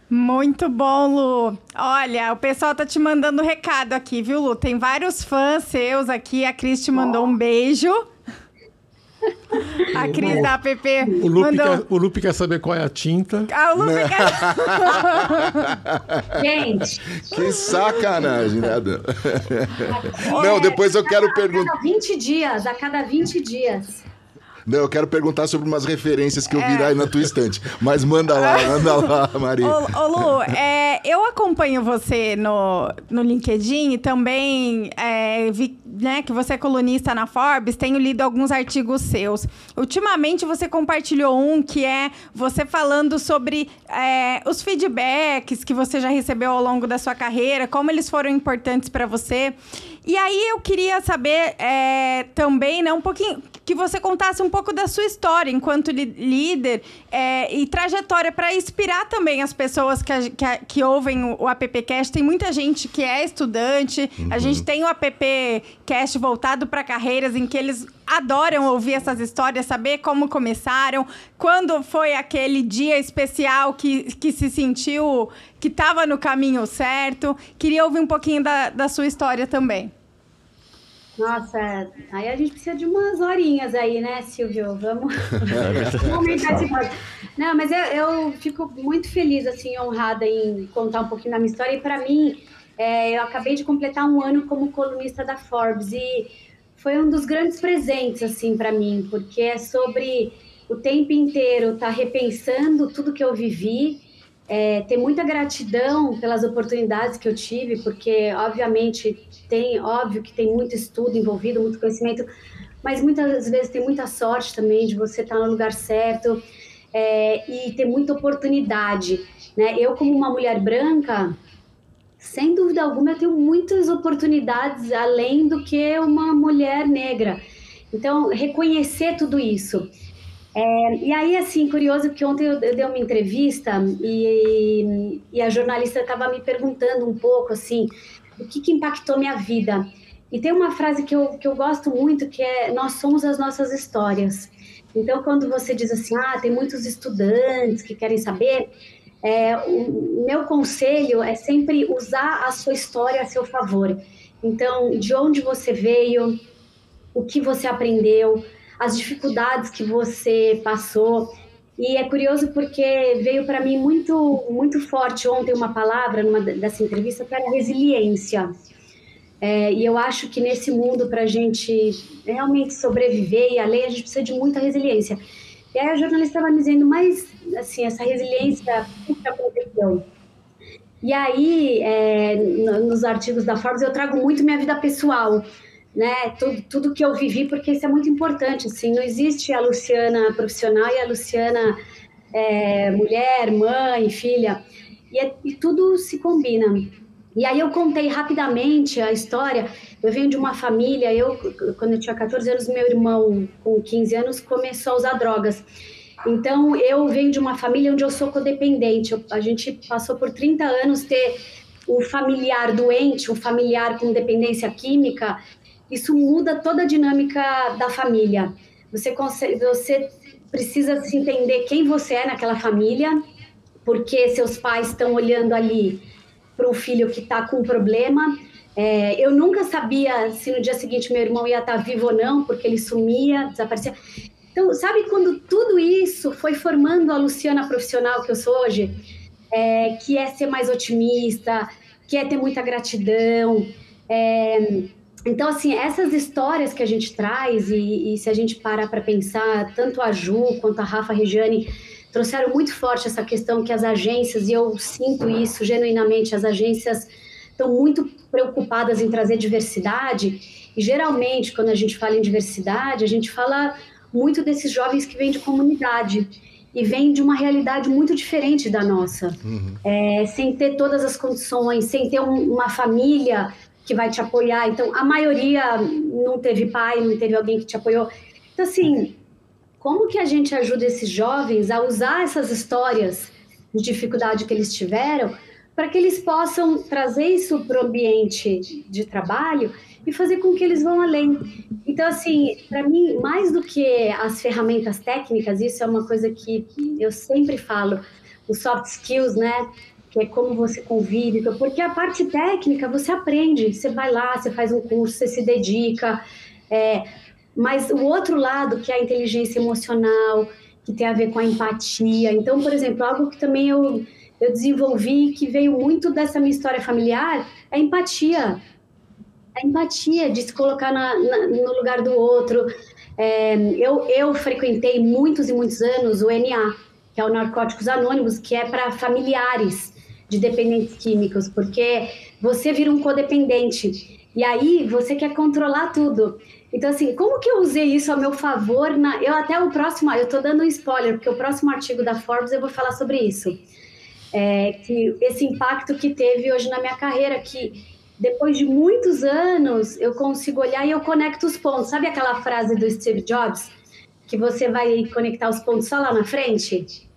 Muito bom, Lu. Olha, o pessoal tá te mandando recado aqui, viu, Lu? Tem vários fãs seus aqui. A Cris te mandou oh. um beijo. A Cris da app o Lupe, mandou... quer, o Lupe quer saber qual é a tinta. Ah, o Lupe quer... Gente. Que sacanagem, né, Dan? Não, depois eu quero perguntar... A cada 20 dias, a cada 20 dias. Não, eu quero perguntar sobre umas referências que eu vi é. aí na tua estante. Mas manda lá, manda lá, Maria. Ô, ô Lu, é, eu acompanho você no, no LinkedIn e também é, vi né, que você é colunista na Forbes, tenho lido alguns artigos seus. Ultimamente você compartilhou um que é você falando sobre é, os feedbacks que você já recebeu ao longo da sua carreira, como eles foram importantes para você. E aí eu queria saber é, também, né, um pouquinho, que você contasse um pouco da sua história enquanto líder é, e trajetória para inspirar também as pessoas que, que, que ouvem o, o AppCast. Tem muita gente que é estudante, uhum. a gente tem o AppCast voltado para carreiras em que eles adoram ouvir essas histórias, saber como começaram, quando foi aquele dia especial que, que se sentiu que estava no caminho certo. Queria ouvir um pouquinho da, da sua história também. Nossa, aí a gente precisa de umas horinhas aí, né, Silvio? Vamos, Vamos aumentar esse Não, mas eu, eu, fico muito feliz, assim, honrada em contar um pouquinho da minha história. E para mim, é, eu acabei de completar um ano como colunista da Forbes e foi um dos grandes presentes, assim, para mim, porque é sobre o tempo inteiro estar tá repensando tudo que eu vivi, é, ter muita gratidão pelas oportunidades que eu tive, porque obviamente tem, óbvio que tem muito estudo envolvido, muito conhecimento, mas muitas vezes tem muita sorte também de você estar no lugar certo é, e ter muita oportunidade, né? Eu como uma mulher branca, sem dúvida alguma, eu tenho muitas oportunidades além do que uma mulher negra. Então, reconhecer tudo isso. É, e aí, assim, curioso que ontem eu, eu dei uma entrevista e, e a jornalista estava me perguntando um pouco, assim, o que, que impactou minha vida. E tem uma frase que eu, que eu gosto muito, que é, nós somos as nossas histórias. Então, quando você diz assim, ah, tem muitos estudantes que querem saber, é, o meu conselho é sempre usar a sua história a seu favor. Então, de onde você veio, o que você aprendeu, as dificuldades que você passou. E é curioso porque veio para mim muito, muito forte ontem uma palavra numa dessa entrevista que era resiliência. É, e eu acho que nesse mundo, para a gente realmente sobreviver e além, a gente precisa de muita resiliência. E aí a jornalista estava me dizendo, mas assim, essa resiliência, o que? E aí, é, nos artigos da Forbes, eu trago muito minha vida pessoal né, tudo, tudo que eu vivi, porque isso é muito importante, assim, não existe a Luciana profissional e a Luciana é, mulher, mãe, filha, e, é, e tudo se combina. E aí eu contei rapidamente a história, eu venho de uma família, eu, quando eu tinha 14 anos, meu irmão, com 15 anos, começou a usar drogas. Então, eu venho de uma família onde eu sou codependente. Eu, a gente passou por 30 anos ter o familiar doente, o familiar com dependência química, isso muda toda a dinâmica da família. Você, consegue, você precisa se entender quem você é naquela família, porque seus pais estão olhando ali para um filho que está com um problema. É, eu nunca sabia se no dia seguinte meu irmão ia estar tá vivo ou não, porque ele sumia, desaparecia. Então, sabe quando tudo isso foi formando a Luciana profissional que eu sou hoje? É, que é ser mais otimista, que é ter muita gratidão. É, então, assim, essas histórias que a gente traz, e, e se a gente parar para pensar, tanto a Ju quanto a Rafa Regiane trouxeram muito forte essa questão que as agências, e eu sinto isso genuinamente, as agências estão muito preocupadas em trazer diversidade, e geralmente, quando a gente fala em diversidade, a gente fala muito desses jovens que vêm de comunidade e vêm de uma realidade muito diferente da nossa, uhum. é, sem ter todas as condições, sem ter um, uma família que vai te apoiar. Então, a maioria não teve pai, não teve alguém que te apoiou. Então, assim, como que a gente ajuda esses jovens a usar essas histórias de dificuldade que eles tiveram para que eles possam trazer isso para o ambiente de trabalho e fazer com que eles vão além. Então, assim, para mim, mais do que as ferramentas técnicas, isso é uma coisa que eu sempre falo, os soft skills, né? Que é como você convive, porque a parte técnica você aprende, você vai lá, você faz um curso, você se dedica, é, mas o outro lado, que é a inteligência emocional, que tem a ver com a empatia. Então, por exemplo, algo que também eu, eu desenvolvi, que veio muito dessa minha história familiar, é a empatia. A empatia de se colocar na, na, no lugar do outro. É, eu, eu frequentei muitos e muitos anos o NA, que é o Narcóticos Anônimos, que é para familiares de dependentes químicos, porque você vira um codependente. E aí você quer controlar tudo. Então, assim, como que eu usei isso a meu favor? Na... Eu até o próximo, eu estou dando um spoiler, porque o próximo artigo da Forbes eu vou falar sobre isso. É, que esse impacto que teve hoje na minha carreira, que depois de muitos anos eu consigo olhar e eu conecto os pontos. Sabe aquela frase do Steve Jobs? Que você vai conectar os pontos só lá na frente?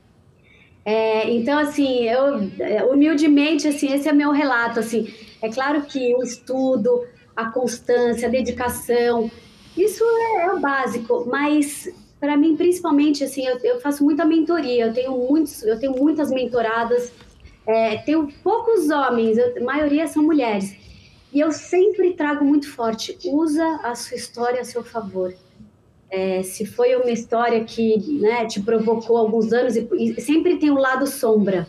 É, então, assim, eu é, humildemente, assim, esse é meu relato, assim. É claro que o estudo, a constância, a dedicação, isso é, é o básico, mas para mim, principalmente, assim, eu, eu, faço muita mentoria, eu tenho, muitos, eu tenho muitas mentoradas, é, tenho poucos homens, eu, a maioria são mulheres, e eu sempre trago muito forte, usa a sua história a seu favor. É, se foi uma história que né, te provocou alguns anos, e, e, sempre tem um lado sombra.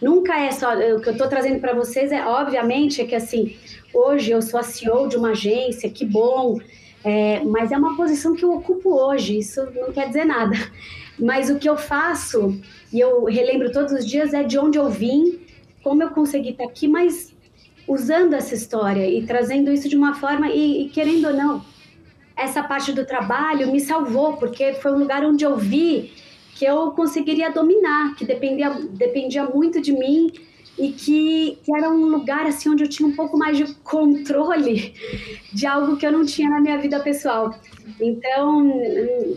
Nunca é só. O que eu estou trazendo para vocês é, obviamente, é que assim, hoje eu sou a CEO de uma agência, que bom, é, mas é uma posição que eu ocupo hoje, isso não quer dizer nada. Mas o que eu faço, e eu relembro todos os dias, é de onde eu vim, como eu consegui estar aqui, mas usando essa história e trazendo isso de uma forma, e, e querendo ou não, essa parte do trabalho me salvou, porque foi um lugar onde eu vi que eu conseguiria dominar, que dependia, dependia muito de mim e que, que era um lugar assim onde eu tinha um pouco mais de controle de algo que eu não tinha na minha vida pessoal. Então,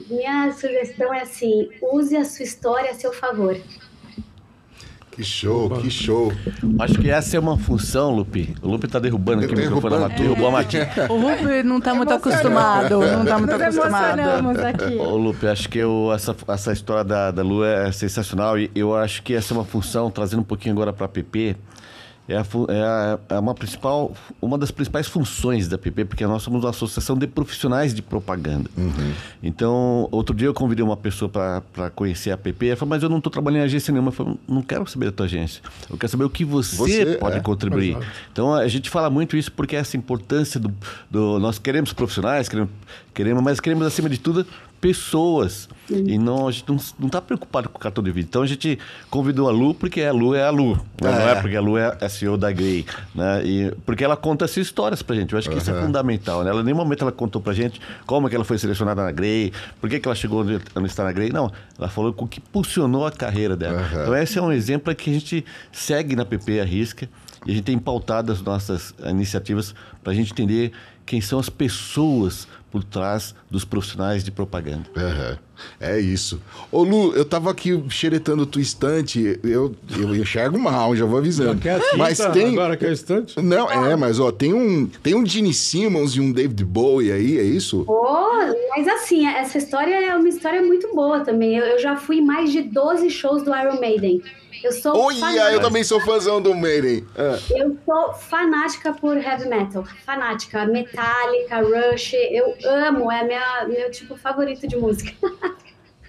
minha sugestão é assim: use a sua história a seu favor. Que show, que show. Acho que essa é uma função, Lupe. O Lupe tá derrubando aqui o microfone da derrubou a Matinha. O Lupe não tá muito acostumado. Não tá muito Nos acostumado. aqui. Ô, Lupe, acho que eu, essa, essa história da, da Lu é sensacional e eu acho que essa é uma função, trazendo um pouquinho agora para a PP, é, a, é, a, é, uma, principal, uma das principais funções da PP, porque nós somos uma associação de profissionais de propaganda. Uhum. Então, outro dia eu convidei uma pessoa para conhecer a PP, ela falou, mas eu não estou trabalhando em agência nenhuma. Eu falei, não quero saber da tua agência, eu quero saber o que você, você pode é, contribuir. Então, a gente fala muito isso porque essa importância do, do nós queremos profissionais, queremos, queremos, mas queremos, acima de tudo, pessoas. E não, a gente não está preocupado com o cartão de vídeo. Então a gente convidou a Lu porque a Lu é a Lu. Né? Não é porque a Lu é a CEO da Grey. Né? E, porque ela conta essas histórias pra gente. Eu acho que uhum. isso é fundamental. Né? Ela, em nenhum momento ela contou pra gente como é que ela foi selecionada na Grey, por que, que ela chegou onde está na Grey. Não, ela falou o que impulsionou a carreira dela. Uhum. Então esse é um exemplo que a gente segue na PP Arrisca e a gente tem pautado as nossas iniciativas para a gente entender quem são as pessoas por trás dos profissionais de propaganda. Uhum. É isso. Ô Lu, eu tava aqui xeretando tua estante, eu, eu enxergo mal, já vou avisando. Já quer mas tem agora que é estante? Não, é, mas ó, tem um, tem um Gene Simmons e um David Bowie aí, é isso? Oh, Mas assim, essa história é uma história muito boa também. Eu, eu já fui em mais de 12 shows do Iron Maiden. Eu sou Olha, fanática- eu também sou fãzão do Maiden. Ah. Eu sou fanática por heavy metal, fanática, Metallica, Rush, eu amo, é minha, meu tipo favorito de música.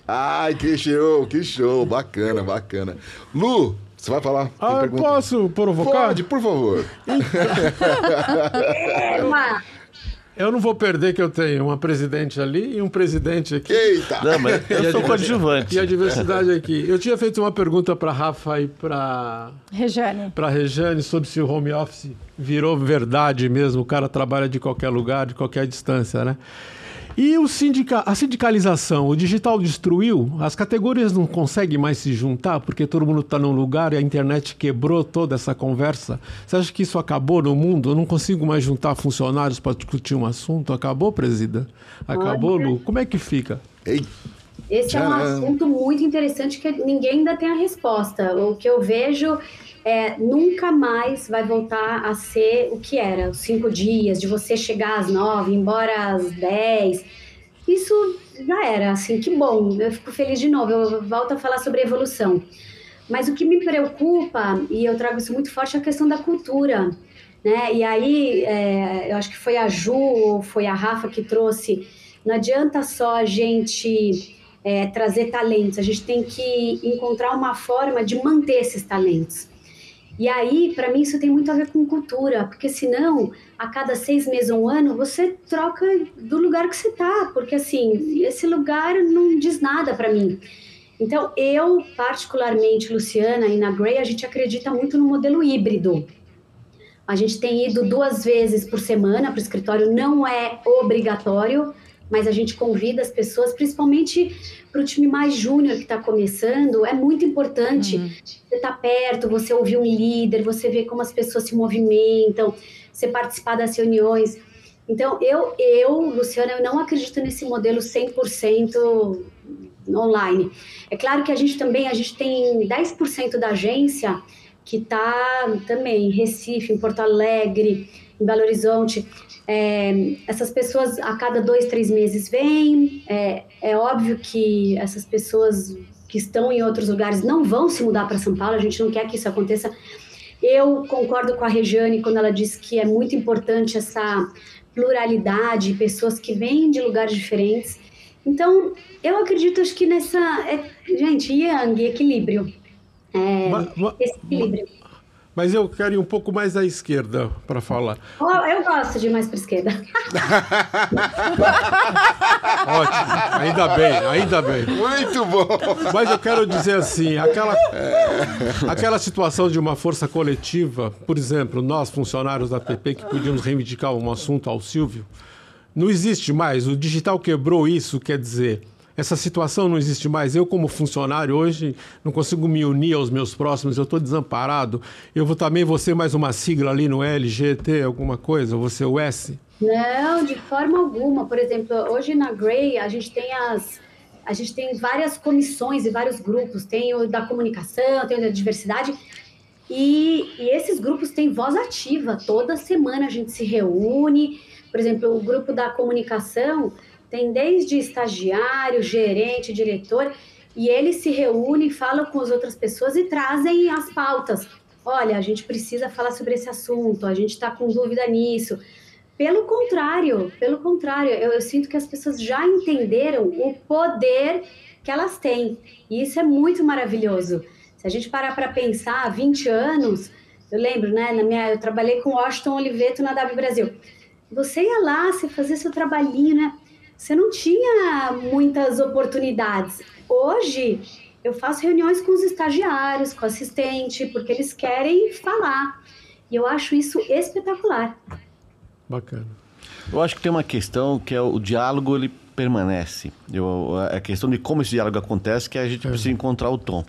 Ai, que show, que show. Bacana, bacana. Lu, você vai falar? Ah, posso provocar? Pode, por favor. Uma- Eu não vou perder que eu tenho uma presidente ali e um presidente aqui. Eita! Não, mas eu sou coadjuvante. E a diversidade aqui. Eu tinha feito uma pergunta para Rafa e para Rejane. para Rejane sobre se o home office virou verdade mesmo, o cara trabalha de qualquer lugar, de qualquer distância, né? E o sindica a sindicalização, o digital destruiu, as categorias não conseguem mais se juntar porque todo mundo está num lugar e a internet quebrou toda essa conversa. Você acha que isso acabou no mundo? Eu não consigo mais juntar funcionários para discutir um assunto? Acabou, presida? Acabou, Olha. Lu? Como é que fica? Ei, Esse é um assunto muito interessante que ninguém ainda tem a resposta. O que eu vejo é nunca mais vai voltar a ser o que era, os cinco dias, de você chegar às nove, embora às dez. Isso já era, assim, que bom. Eu fico feliz de novo. Eu volto a falar sobre evolução. Mas o que me preocupa, e eu trago isso muito forte, é a questão da cultura. Né? E aí, é, eu acho que foi a Ju foi a Rafa que trouxe. Não adianta só a gente é, trazer talentos, a gente tem que encontrar uma forma de manter esses talentos. E aí, para mim, isso tem muito a ver com cultura, porque senão, a cada seis meses ou um ano, você troca do lugar que você tá, porque assim, esse lugar não diz nada para mim. Então, eu, particularmente, Luciana e na Gray, a gente acredita muito no modelo híbrido. A gente tem ido duas vezes por semana para o escritório, não é obrigatório, mas a gente convida as pessoas, principalmente para o time mais júnior que está começando, é muito importante você estar perto, você ouvir um líder, você ver como as pessoas se movimentam, você participar das reuniões. Então, eu, eu Luciana, eu não acredito nesse modelo 100% online. É claro que a gente também, a gente tem 10% da agência que está também em Recife, em Porto Alegre, em Belo Horizonte. É, essas pessoas a cada dois, três meses vêm. É, é óbvio que essas pessoas que estão em outros lugares não vão se mudar para São Paulo, a gente não quer que isso aconteça. Eu concordo com a Regiane quando ela diz que é muito importante essa pluralidade, pessoas que vêm de lugares diferentes. Então, eu acredito acho que nessa. é- gente, Yang, equilíbrio. É, Ma- ma- esse equilíbrio. Mas eu quero ir um pouco mais à esquerda para falar. Oh, eu gosto de ir mais para esquerda. Ótimo, ainda bem, ainda bem. muito bom. Mas eu quero dizer assim, aquela, aquela situação de uma força coletiva, por exemplo, nós funcionários da PP que podíamos reivindicar um assunto ao Silvio, não existe mais. O digital quebrou isso, quer dizer, essa situação não existe mais. Eu, como funcionário, hoje não consigo me unir aos meus próximos, eu estou desamparado. Eu vou também ser mais uma sigla ali no LGT, alguma coisa, ser o S. Não, de forma alguma. Por exemplo, hoje na Gray a gente tem as a gente tem várias comissões e vários grupos. Tem o da comunicação, tem o da diversidade. E, e esses grupos têm voz ativa. Toda semana a gente se reúne. Por exemplo, o grupo da comunicação tem desde estagiário, gerente, diretor, e eles se reúnem, falam com as outras pessoas e trazem as pautas. Olha, a gente precisa falar sobre esse assunto, a gente está com dúvida nisso. Pelo contrário, pelo contrário, eu, eu sinto que as pessoas já entenderam o poder que elas têm. E isso é muito maravilhoso. Se a gente parar para pensar, há 20 anos, eu lembro, né? Na minha, eu trabalhei com Washington Oliveto na W Brasil. Você ia lá, você fazia seu trabalhinho, né? Você não tinha muitas oportunidades. Hoje, eu faço reuniões com os estagiários, com o assistente, porque eles querem falar. E eu acho isso espetacular. Bacana. Eu acho que tem uma questão que é o diálogo, ele permanece. Eu, a questão de como esse diálogo acontece que a gente precisa encontrar o tom.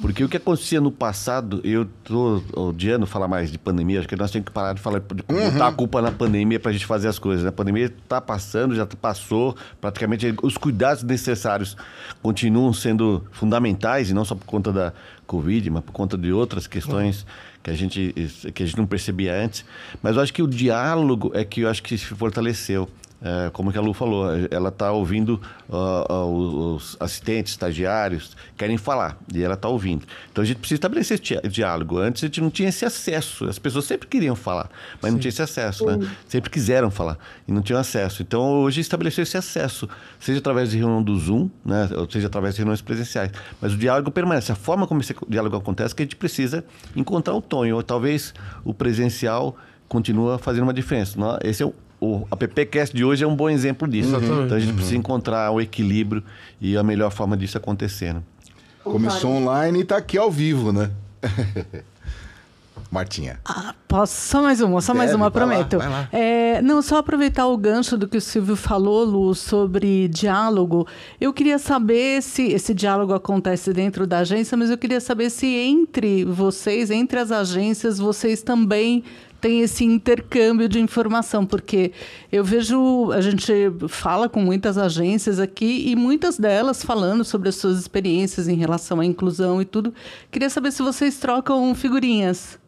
Porque o que acontecia no passado, eu estou odiando falar mais de pandemia, acho que nós temos que parar de falar, de botar a culpa na pandemia para a gente fazer as coisas. né? A pandemia está passando, já passou, praticamente os cuidados necessários continuam sendo fundamentais, e não só por conta da Covid, mas por conta de outras questões que a gente, que a gente não percebia antes. Mas eu acho que o diálogo é que eu acho que se fortaleceu. É, como que a Lu falou, ela está ouvindo uh, uh, os assistentes, estagiários, querem falar, e ela está ouvindo. Então a gente precisa estabelecer esse diálogo. Antes a gente não tinha esse acesso, as pessoas sempre queriam falar, mas Sim. não tinha esse acesso, né? Sempre quiseram falar e não tinham acesso. Então hoje estabeleceu esse acesso, seja através de reunião do Zoom, né? ou seja através de reuniões presenciais. Mas o diálogo permanece. A forma como esse diálogo acontece é que a gente precisa encontrar o tom, ou talvez o presencial continua fazendo uma diferença. Esse é o o a PPcast de hoje é um bom exemplo disso. Uhum. Então a gente uhum. precisa encontrar o equilíbrio e a melhor forma disso acontecer. Né? Começou online e está aqui ao vivo, né? Martinha. Ah, posso? Só mais uma, só Deve, mais uma, prometo. Lá, lá. É, não, só aproveitar o gancho do que o Silvio falou, Lu, sobre diálogo. Eu queria saber se esse diálogo acontece dentro da agência, mas eu queria saber se entre vocês, entre as agências, vocês também tem esse intercâmbio de informação, porque eu vejo, a gente fala com muitas agências aqui e muitas delas falando sobre as suas experiências em relação à inclusão e tudo. Queria saber se vocês trocam figurinhas.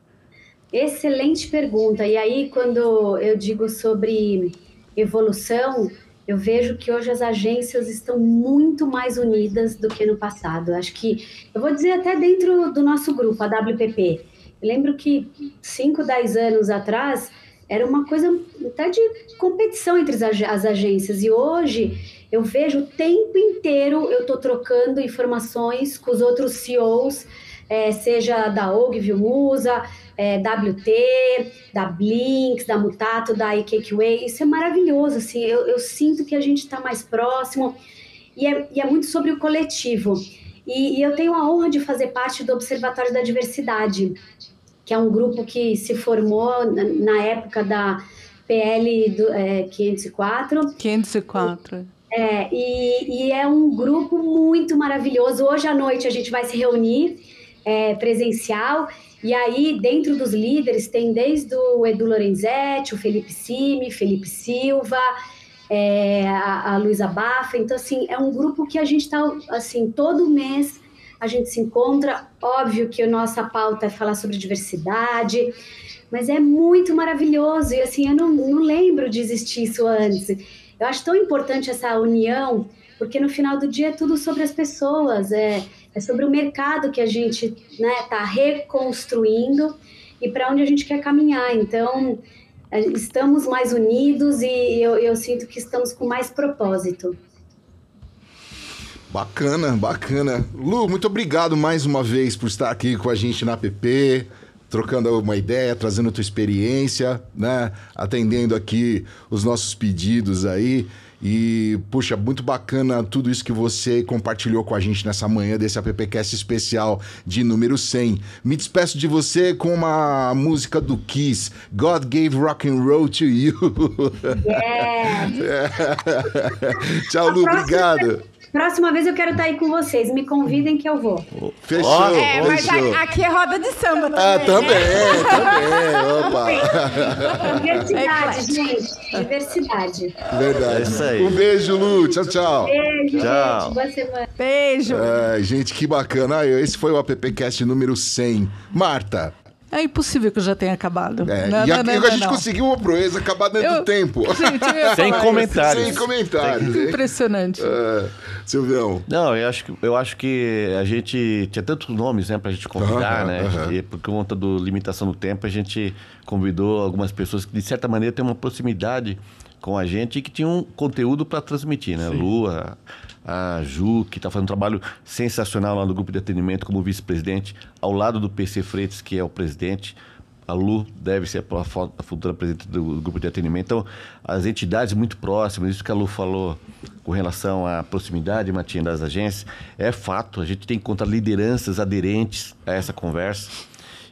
Excelente pergunta. E aí, quando eu digo sobre evolução, eu vejo que hoje as agências estão muito mais unidas do que no passado. Acho que, eu vou dizer até dentro do nosso grupo, a WPP, lembro que 5, 10 anos atrás era uma coisa até de competição entre as agências. E hoje eu vejo o tempo inteiro eu estou trocando informações com os outros CEOs, é, seja da Ogilvy Musa, é, WT, da Blinks, da Mutato, da IKQA, isso é maravilhoso, assim, eu, eu sinto que a gente está mais próximo. E é, e é, muito sobre o coletivo. E, e eu tenho a honra de fazer parte do Observatório da Diversidade, que é um grupo que se formou na, na época da PL do, é, 504. 504. É, e, e, é um grupo muito maravilhoso. Hoje à noite a gente vai se reunir é, presencial. E aí, dentro dos líderes, tem desde o Edu Lorenzetti, o Felipe Simi, Felipe Silva, é, a, a Luísa Bafa. Então, assim, é um grupo que a gente está, assim, todo mês a gente se encontra. Óbvio que a nossa pauta é falar sobre diversidade, mas é muito maravilhoso. E assim, eu não, não lembro de existir isso antes. Eu acho tão importante essa união, porque no final do dia é tudo sobre as pessoas, é, é sobre o mercado que a gente está né, tá reconstruindo e para onde a gente quer caminhar. Então, estamos mais unidos e eu, eu sinto que estamos com mais propósito. Bacana, bacana. Lu, muito obrigado mais uma vez por estar aqui com a gente na app, trocando uma ideia, trazendo tua experiência, né? Atendendo aqui os nossos pedidos aí. E, puxa, muito bacana tudo isso que você compartilhou com a gente nessa manhã desse AppCast especial de número 100. Me despeço de você com uma música do Kiss, God Gave Rock and Roll to You. Yeah. Tchau, Lu, obrigado. Próxima vez eu quero estar aí com vocês. Me convidem que eu vou. Fechou. É, mas fechou. aqui é roda de samba também. Ah, também, né? também. Opa. Diversidade, é gente. Diversidade. Verdade. É isso aí. Um beijo, Lu. Tchau, tchau. Beijo, tchau. gente. Boa semana. Beijo. É, gente, que bacana. Esse foi o AppCast número 100. Marta, é impossível que eu já tenha acabado. É, não, e não, não, a gente conseguiu uma proeza acabar dentro eu, do tempo. Gente, Sem comentários. Sem comentários. Impressionante. É, Silvião. Não, eu acho, que, eu acho que a gente tinha tantos nomes né, pra gente convidar, né? E por conta da limitação do tempo, a gente convidou algumas pessoas que, de certa maneira, têm uma proximidade com a gente e que tinham conteúdo para transmitir, né? Sim. Lua, a Ju, que está fazendo um trabalho sensacional lá no grupo de atendimento como vice-presidente, ao lado do PC Freitas, que é o presidente. A Lu deve ser a futura presidente do grupo de atendimento. Então, as entidades muito próximas, isso que a Lu falou com relação à proximidade, Matinha, das agências, é fato. A gente tem que encontrar lideranças aderentes a essa conversa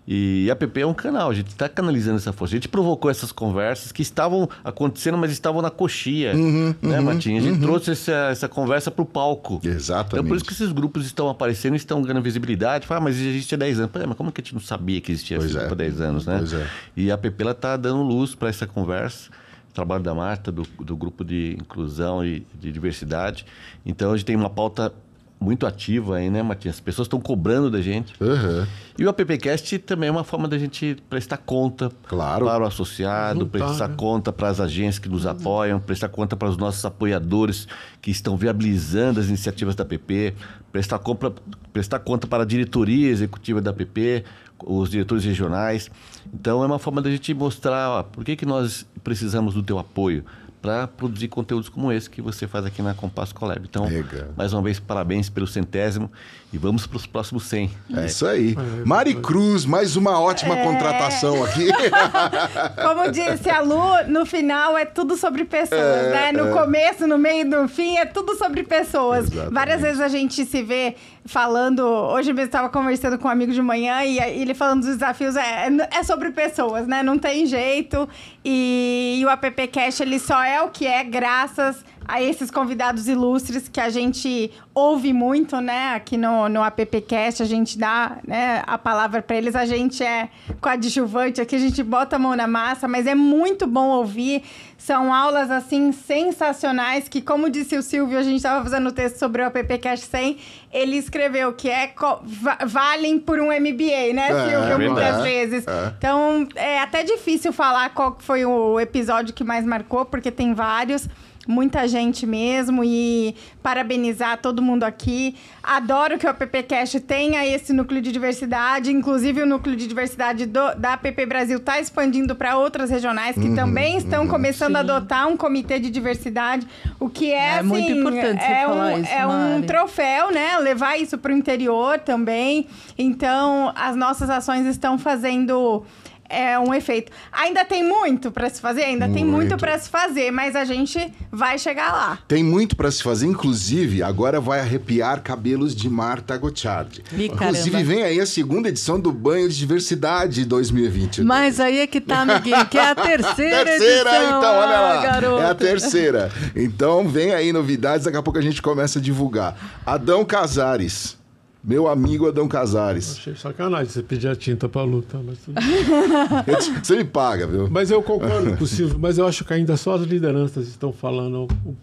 e a PP é um canal, a gente está canalizando essa força. A gente provocou essas conversas que estavam acontecendo, mas estavam na coxia, uhum, né, uhum? A gente uhum. trouxe essa, essa conversa para o palco. Exatamente. Então, por isso que esses grupos estão aparecendo e estão ganhando visibilidade. Fala, ah, mas existe há 10 anos. Pô, mas como que a gente não sabia que existia pois esse é. há 10 anos, né? Pois é. E a PP está dando luz para essa conversa trabalho da Marta, do, do grupo de inclusão e de diversidade. Então, a gente tem uma pauta muito ativa aí, né, Matias? As pessoas estão cobrando da gente. Aham. E o AppCast também é uma forma da gente prestar conta Claro. para o associado, Juntar, prestar né? conta para as agências que nos apoiam, prestar conta para os nossos apoiadores que estão viabilizando as iniciativas da PP, prestar, compra, prestar conta para a diretoria executiva da PP, os diretores regionais. Então é uma forma da gente mostrar ó, por que, que nós precisamos do teu apoio para produzir conteúdos como esse que você faz aqui na Compasso Collab. Então, Legal. mais uma vez, parabéns pelo centésimo e vamos para os próximos 100. É isso aí. Mari Cruz, mais uma ótima contratação aqui. Como disse a Lu, no final é tudo sobre pessoas, É, né? No é. começo, no meio e no fim, é tudo sobre pessoas. Exatamente. Várias vezes a gente se vê falando. Hoje mesmo estava conversando com um amigo de manhã e ele falando dos desafios. É, é sobre pessoas, né? Não tem jeito. E, e o App Cash, ele só é o que é graças a esses convidados ilustres que a gente ouve muito, né? Aqui no, no AppCast, a gente dá né, a palavra para eles. A gente é coadjuvante aqui, a gente bota a mão na massa, mas é muito bom ouvir. São aulas, assim, sensacionais que, como disse o Silvio, a gente estava fazendo o texto sobre o AppCast 100, ele escreveu que é valem por um MBA, né, É, Silvio? é Muitas vezes. É. Então, é até difícil falar qual foi o episódio que mais marcou, porque tem vários. Muita gente mesmo e parabenizar todo mundo aqui. Adoro que o AppCast tenha esse núcleo de diversidade. Inclusive, o núcleo de diversidade do- da App Brasil está expandindo para outras regionais que também estão começando a adotar um comitê de diversidade. O que é, É assim, muito importante é um, isso, é um troféu, né? Levar isso para o interior também. Então, as nossas ações estão fazendo é, um efeito. Ainda tem muito para se fazer, ainda tem muito Muito. para se fazer, mas a gente vai chegar lá. Tem muito para se fazer, inclusive, agora vai arrepiar cabelos de Marta Gotthard. Ih, Inclusive, caramba. vem aí a segunda edição do Banho de Diversidade 2020. Mas aí é que tá, amiguinho, que é a terceira, Terceira, edição. então, olha lá. garoto. É a terceira. Então, vem aí novidades, daqui a pouco a gente começa a divulgar. Adão Casares. Meu amigo Adão Casares. Achei sacanagem você pedir a tinta pra luta. Mas, tudo bem. Você me paga, viu? mas eu concordo com o Silvio, mas eu acho que ainda só as lideranças estão falando. O,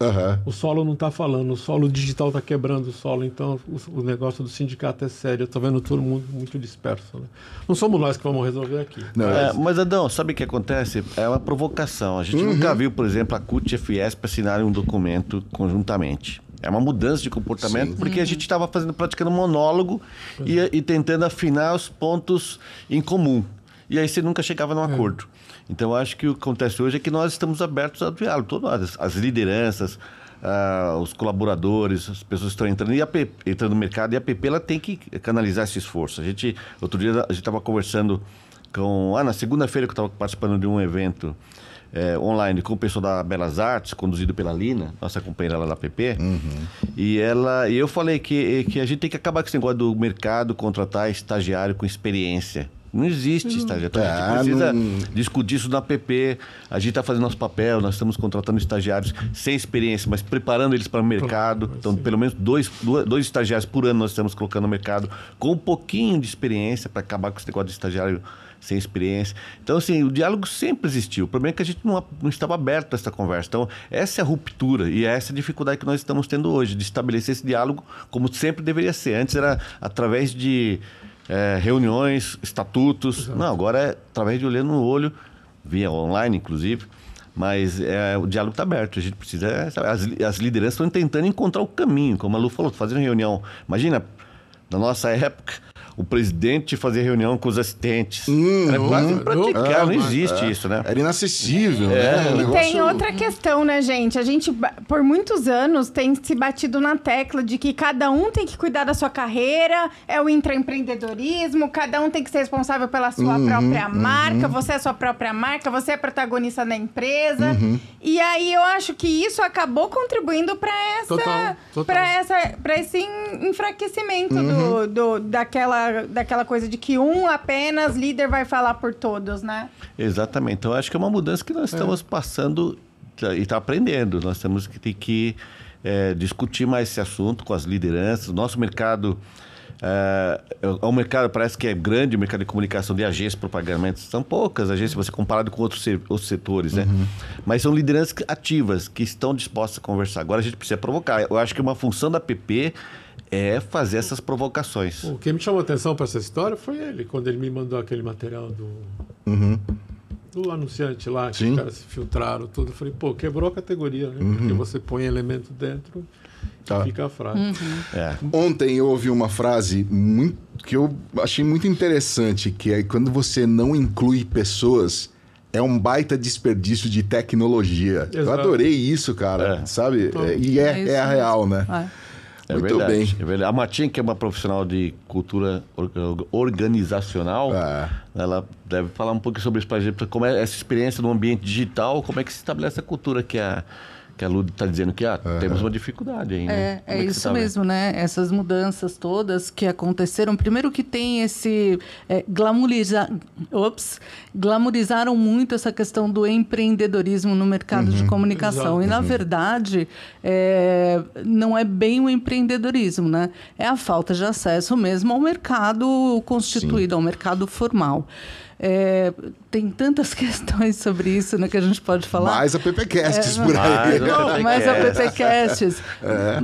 Aham. o solo não está falando, o solo digital está quebrando o solo, então o, o negócio do sindicato é sério. Eu tô vendo todo mundo muito disperso. né? Não somos nós que vamos resolver aqui. Não, É, mas, Adão, sabe o que acontece? É uma provocação. A gente nunca viu, por exemplo, a CUT e a Fiesp assinarem um documento conjuntamente. É uma mudança de comportamento, porque a gente estava fazendo, praticando um monólogo e, e tentando afinar os pontos em comum. E aí você nunca chegava num acordo. Então, eu acho que o que acontece hoje é que nós estamos abertos ao diálogo. Todas as lideranças, ah, os colaboradores, as pessoas que estão entrando, e a P- entrando no mercado, e a PP ela tem que canalizar esse esforço. A gente, outro dia, a gente estava conversando com. Ah, na segunda-feira que eu estava participando de um evento eh, online com o pessoal da Belas Artes, conduzido pela Lina, nossa companheira lá da PP. E ela e eu falei que, que a gente tem que acabar com esse negócio do mercado contratar estagiário com experiência. Não existe estagiário. Então, a É, gente precisa não- discutir isso na PP. A gente está fazendo nosso papel, nós estamos contratando estagiários sem experiência, mas preparando eles para o mercado. Então, pelo menos dois, dois estagiários por ano nós estamos colocando no mercado, com um pouquinho de experiência, para acabar com esse negócio de estagiário sem experiência. Então, assim, o diálogo sempre existiu. O problema é que a gente não, não estava aberto a essa conversa. Então, essa é a ruptura e essa é a dificuldade que nós estamos tendo hoje, de estabelecer esse diálogo como sempre deveria ser. Antes era através de eh, reuniões, estatutos. Não, agora é através de olhando no olho, via online, inclusive. Mas eh, o diálogo está aberto. A gente precisa. sabe, As, as lideranças estão tentando encontrar o caminho, como a Lu falou, fazendo reunião. Imagina, na nossa época, o presidente fazia reunião com os assistentes. Era quase impraticável, não existe isso, né? Era inacessível, né? É. E negócio- tem outra questão, né, gente? A gente, por muitos anos, tem se batido na tecla de que cada um tem que cuidar da sua carreira, é o intraempreendedorismo, cada um tem que ser responsável pela sua Uhum, própria marca, você é a sua própria marca, você é protagonista da empresa. Uhum. E aí eu acho que isso acabou contribuindo para essa, para essa, para esse en- enfraquecimento Uhum. do, do, daquela, daquela coisa de que um apenas líder vai falar por todos, né? Exatamente. Então, acho que é uma mudança que nós estamos passando tá- e está aprendendo. Nós temos que ter que eh, discutir mais esse assunto com as lideranças. Nosso mercado, É, é um mercado, parece que é grande o mercado de comunicação de agências de propaganda. São poucas agências, se você comparado com outros, outros setores, né? Mas são lideranças ativas, que estão dispostas a conversar. Agora a gente precisa provocar. Eu acho que uma função da PP é fazer essas provocações. O que me chamou a atenção para essa história foi ele, quando ele me mandou aquele material do, do anunciante lá, que Sim. os caras se filtraram, tudo. Eu falei, pô, quebrou a categoria, né? Porque você põe elemento dentro Tá. e fica a frase. É. Ontem eu ouvi uma frase muito, que eu achei muito interessante, que é quando você não inclui pessoas, é um baita desperdício de tecnologia. Eu Exato. adorei isso, cara, É. sabe? É, e é, É isso é a real, né? Ah, É Muito verdade, bem. é verdade. A Martinha, que é uma profissional de cultura or- organizacional, É. ela deve falar um pouco sobre isso pra gente, como é essa experiência no ambiente digital, como é que se estabelece a cultura que a, que a Lud está dizendo que ah, temos uma dificuldade aí, né? É, é que você isso tá vendo? mesmo, né? Essas mudanças todas que aconteceram. Primeiro que tem esse é, glamourizar, ops, glamourizaram muito essa questão do empreendedorismo no mercado de comunicação. Exato. E na verdade é, não é bem o empreendedorismo, né? É a falta de acesso mesmo ao mercado constituído, ao mercado formal. É, tem tantas questões sobre isso né, que a gente pode falar. Mais a PPCasts É, por aí. Mais a Não, mas a PPCasts.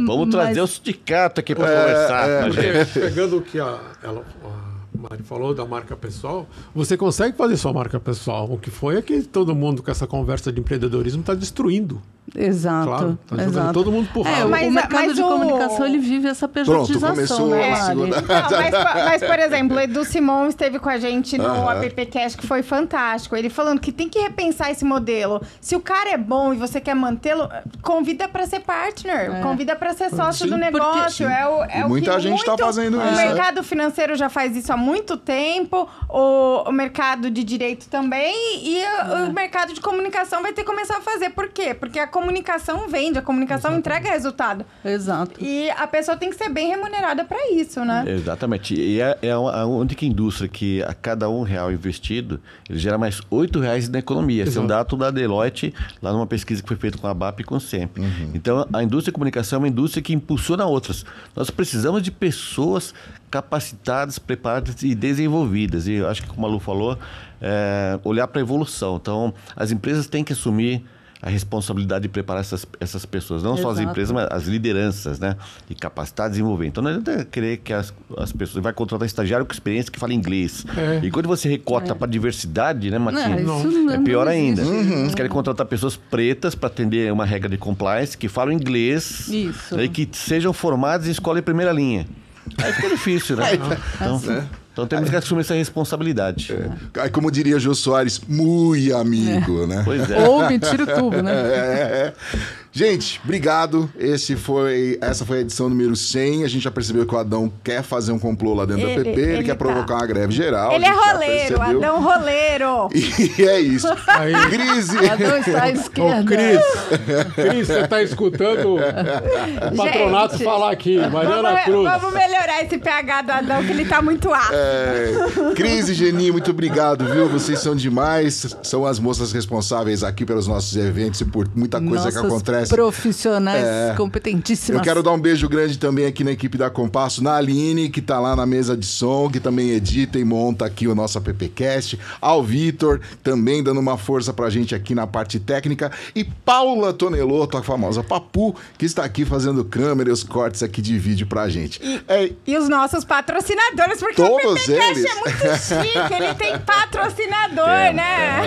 Vamos Mas- trazer o sindicato aqui para É, conversar. com a gente. Porque, pegando o que a, ela, a Mari falou da marca pessoal, você consegue fazer sua marca pessoal. O que foi é que todo mundo com essa conversa de empreendedorismo está destruindo. Exato. Claro, tá jogando exato. todo mundo pro É, o, Mas- o mercado mas de o- comunicação ele vive essa pejotização, começou né, a segunda- Não, mas, mas, por exemplo, o Edu Simon esteve com a gente no Aham. AppCast, que foi fantástico. Ele falando que tem que repensar esse modelo. Se o cara é bom e você quer mantê-lo, convida para ser partner, convida para ser sócio Sim, do porque- negócio. É o, é E o muita que gente tá muito- fazendo o isso, é. mercado financeiro já faz isso há muito tempo, o, o mercado de direito também, e o, o mercado de comunicação vai ter que começar a fazer. Por quê? Porque a comunicação vende, a comunicação entrega resultado. Exato. E a pessoa tem que ser bem remunerada para isso, né? Exatamente. E é, é a única indústria que a cada um real investido, ele gera mais oito reais na economia. Esse é um dado da Deloitte, lá numa pesquisa que foi feita com a BAP e com o SEMP. Então, a indústria de comunicação é uma indústria que impulsiona outras. Nós precisamos de pessoas capacitadas, preparadas e desenvolvidas. E eu acho que, como a Lu falou, é, olhar para a evolução. Então, as empresas têm que assumir a responsabilidade de preparar essas, essas pessoas, não só as Exato. empresas, mas as lideranças, né? E capacitar, desenvolver. Então não adianta querer que as, as pessoas. Vai contratar estagiário com experiência que fala inglês. É. E quando você recorta para diversidade, né, Matinho? Não, é não pior ainda. Eles querem contratar pessoas pretas para atender uma regra de compliance que falam inglês Isso. né, e que sejam formados em escola em primeira linha. Aí fica difícil, né? Então, então temos que assumir essa responsabilidade. Aí, como diria Jô Soares, muito amigo, né? Pois é. Ou me tira o tubo, né? É, é, é. Gente, obrigado. Esse foi, essa foi a edição número 100. A gente já percebeu que o Adão quer fazer um complô lá dentro da Ele- PP. Ele, ele quer tá. provocar uma greve geral. Ele é roleiro. Adão roleiro. E é isso. Aí, Crise. Adão está à Ô, esquerda. Cris, Cris, você tá escutando o patronato Gente, falar aqui, Mariana Vamos, Cruz. vamos melhorar esse pH do Adão, que ele tá muito ácido. É, Cris e Geni, muito obrigado, viu? Vocês são demais. São as moças responsáveis aqui pelos nossos eventos e por muita coisa Nossas que acontece. Profissionais É. competentíssimas. Eu quero dar um beijo grande também aqui na equipe da Compasso, na Aline, que tá lá na mesa de som, que também edita e monta aqui o nosso AppCast. Ao Vitor, também dando uma força pra gente aqui na parte técnica. E Paula Tonelotto, a famosa Papu, que está aqui fazendo câmera e os cortes aqui de vídeo pra gente. É, E os nossos patrocinadores, porque Todos o PPCast eles. é muito chique, ele tem patrocinador, né?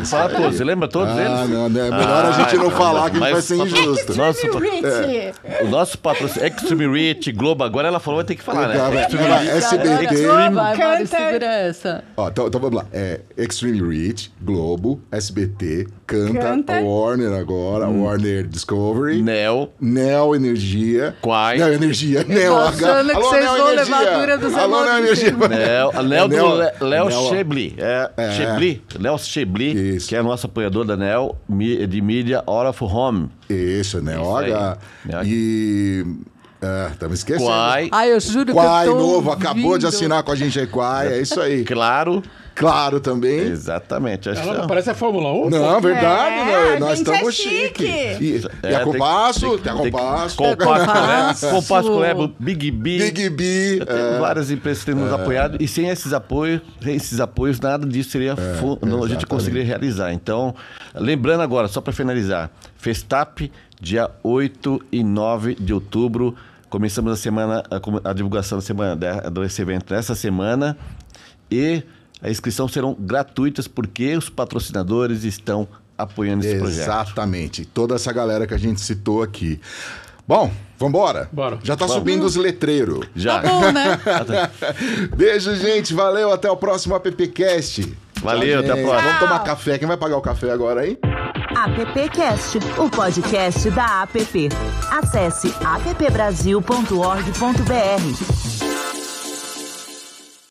É, Fala todos, você lembra todos ah, eles? não, né? Melhor a gente não falar que a gente vai mas- ser injusto. Nossa, Rich. O nosso patrocínio, Extreme Rich, Globo, agora ela falou, vai ter que falar, né? vai, Extreme vai, Rich. SBT. Mari, Canta. Ó, então, então vamos lá. É Extreme Reach, Globo, SBT, Canta, Canta. Warner agora, Warner Discovery, Nel, Neo Energia. Quai. Neo Energia. Neo que vocês Neo vão Energia. levar a dura dos Alô, Neo. Energia. Nel, a Nel do Nel- Le- Léo Chebli. É, É. Chebli. Léo Chebli, Isso. que é nosso apoiador da Nel, mi- de mídia Hora of Home. Isso, Neo Isso aí. H. Neo H. E... É, estamos esquecendo. Quai, Ai, eu juro Quai que eu tô novo, acabou de ouvindo. assinar com a gente aí, Quai. É isso aí. claro, Claro também. Exatamente. Acho Ela não parece a Fórmula 1? Não, verdade, É, né? a nós é estamos chique. chique. E, É, e a tem- compasso, tem- tem a compasso. Compasso Compasso. Collab, Big B. Big B. Tem é. várias empresas que têm nos apoiado e sem esses apoios, sem esses apoios nada disso seria fu- não, a gente conseguiria realizar. Então, lembrando agora, só para finalizar, Festap, dia 8 e 9 de outubro, começamos a semana a, divulgação da semana de- desse evento nessa semana e a inscrição serão gratuitas porque os patrocinadores estão apoiando esse projeto. Exatamente. Toda essa galera que a gente citou aqui. Bom, vambora? Bora. Já tá subindo os letreiros. Já. Tá bom, né? Beijo, gente. Valeu. Até o próximo AppCast. Valeu, até a próxima. Vamos tomar café. Quem vai pagar o café agora, hein? AppCast, o podcast da App. Acesse appbrasil.org.br.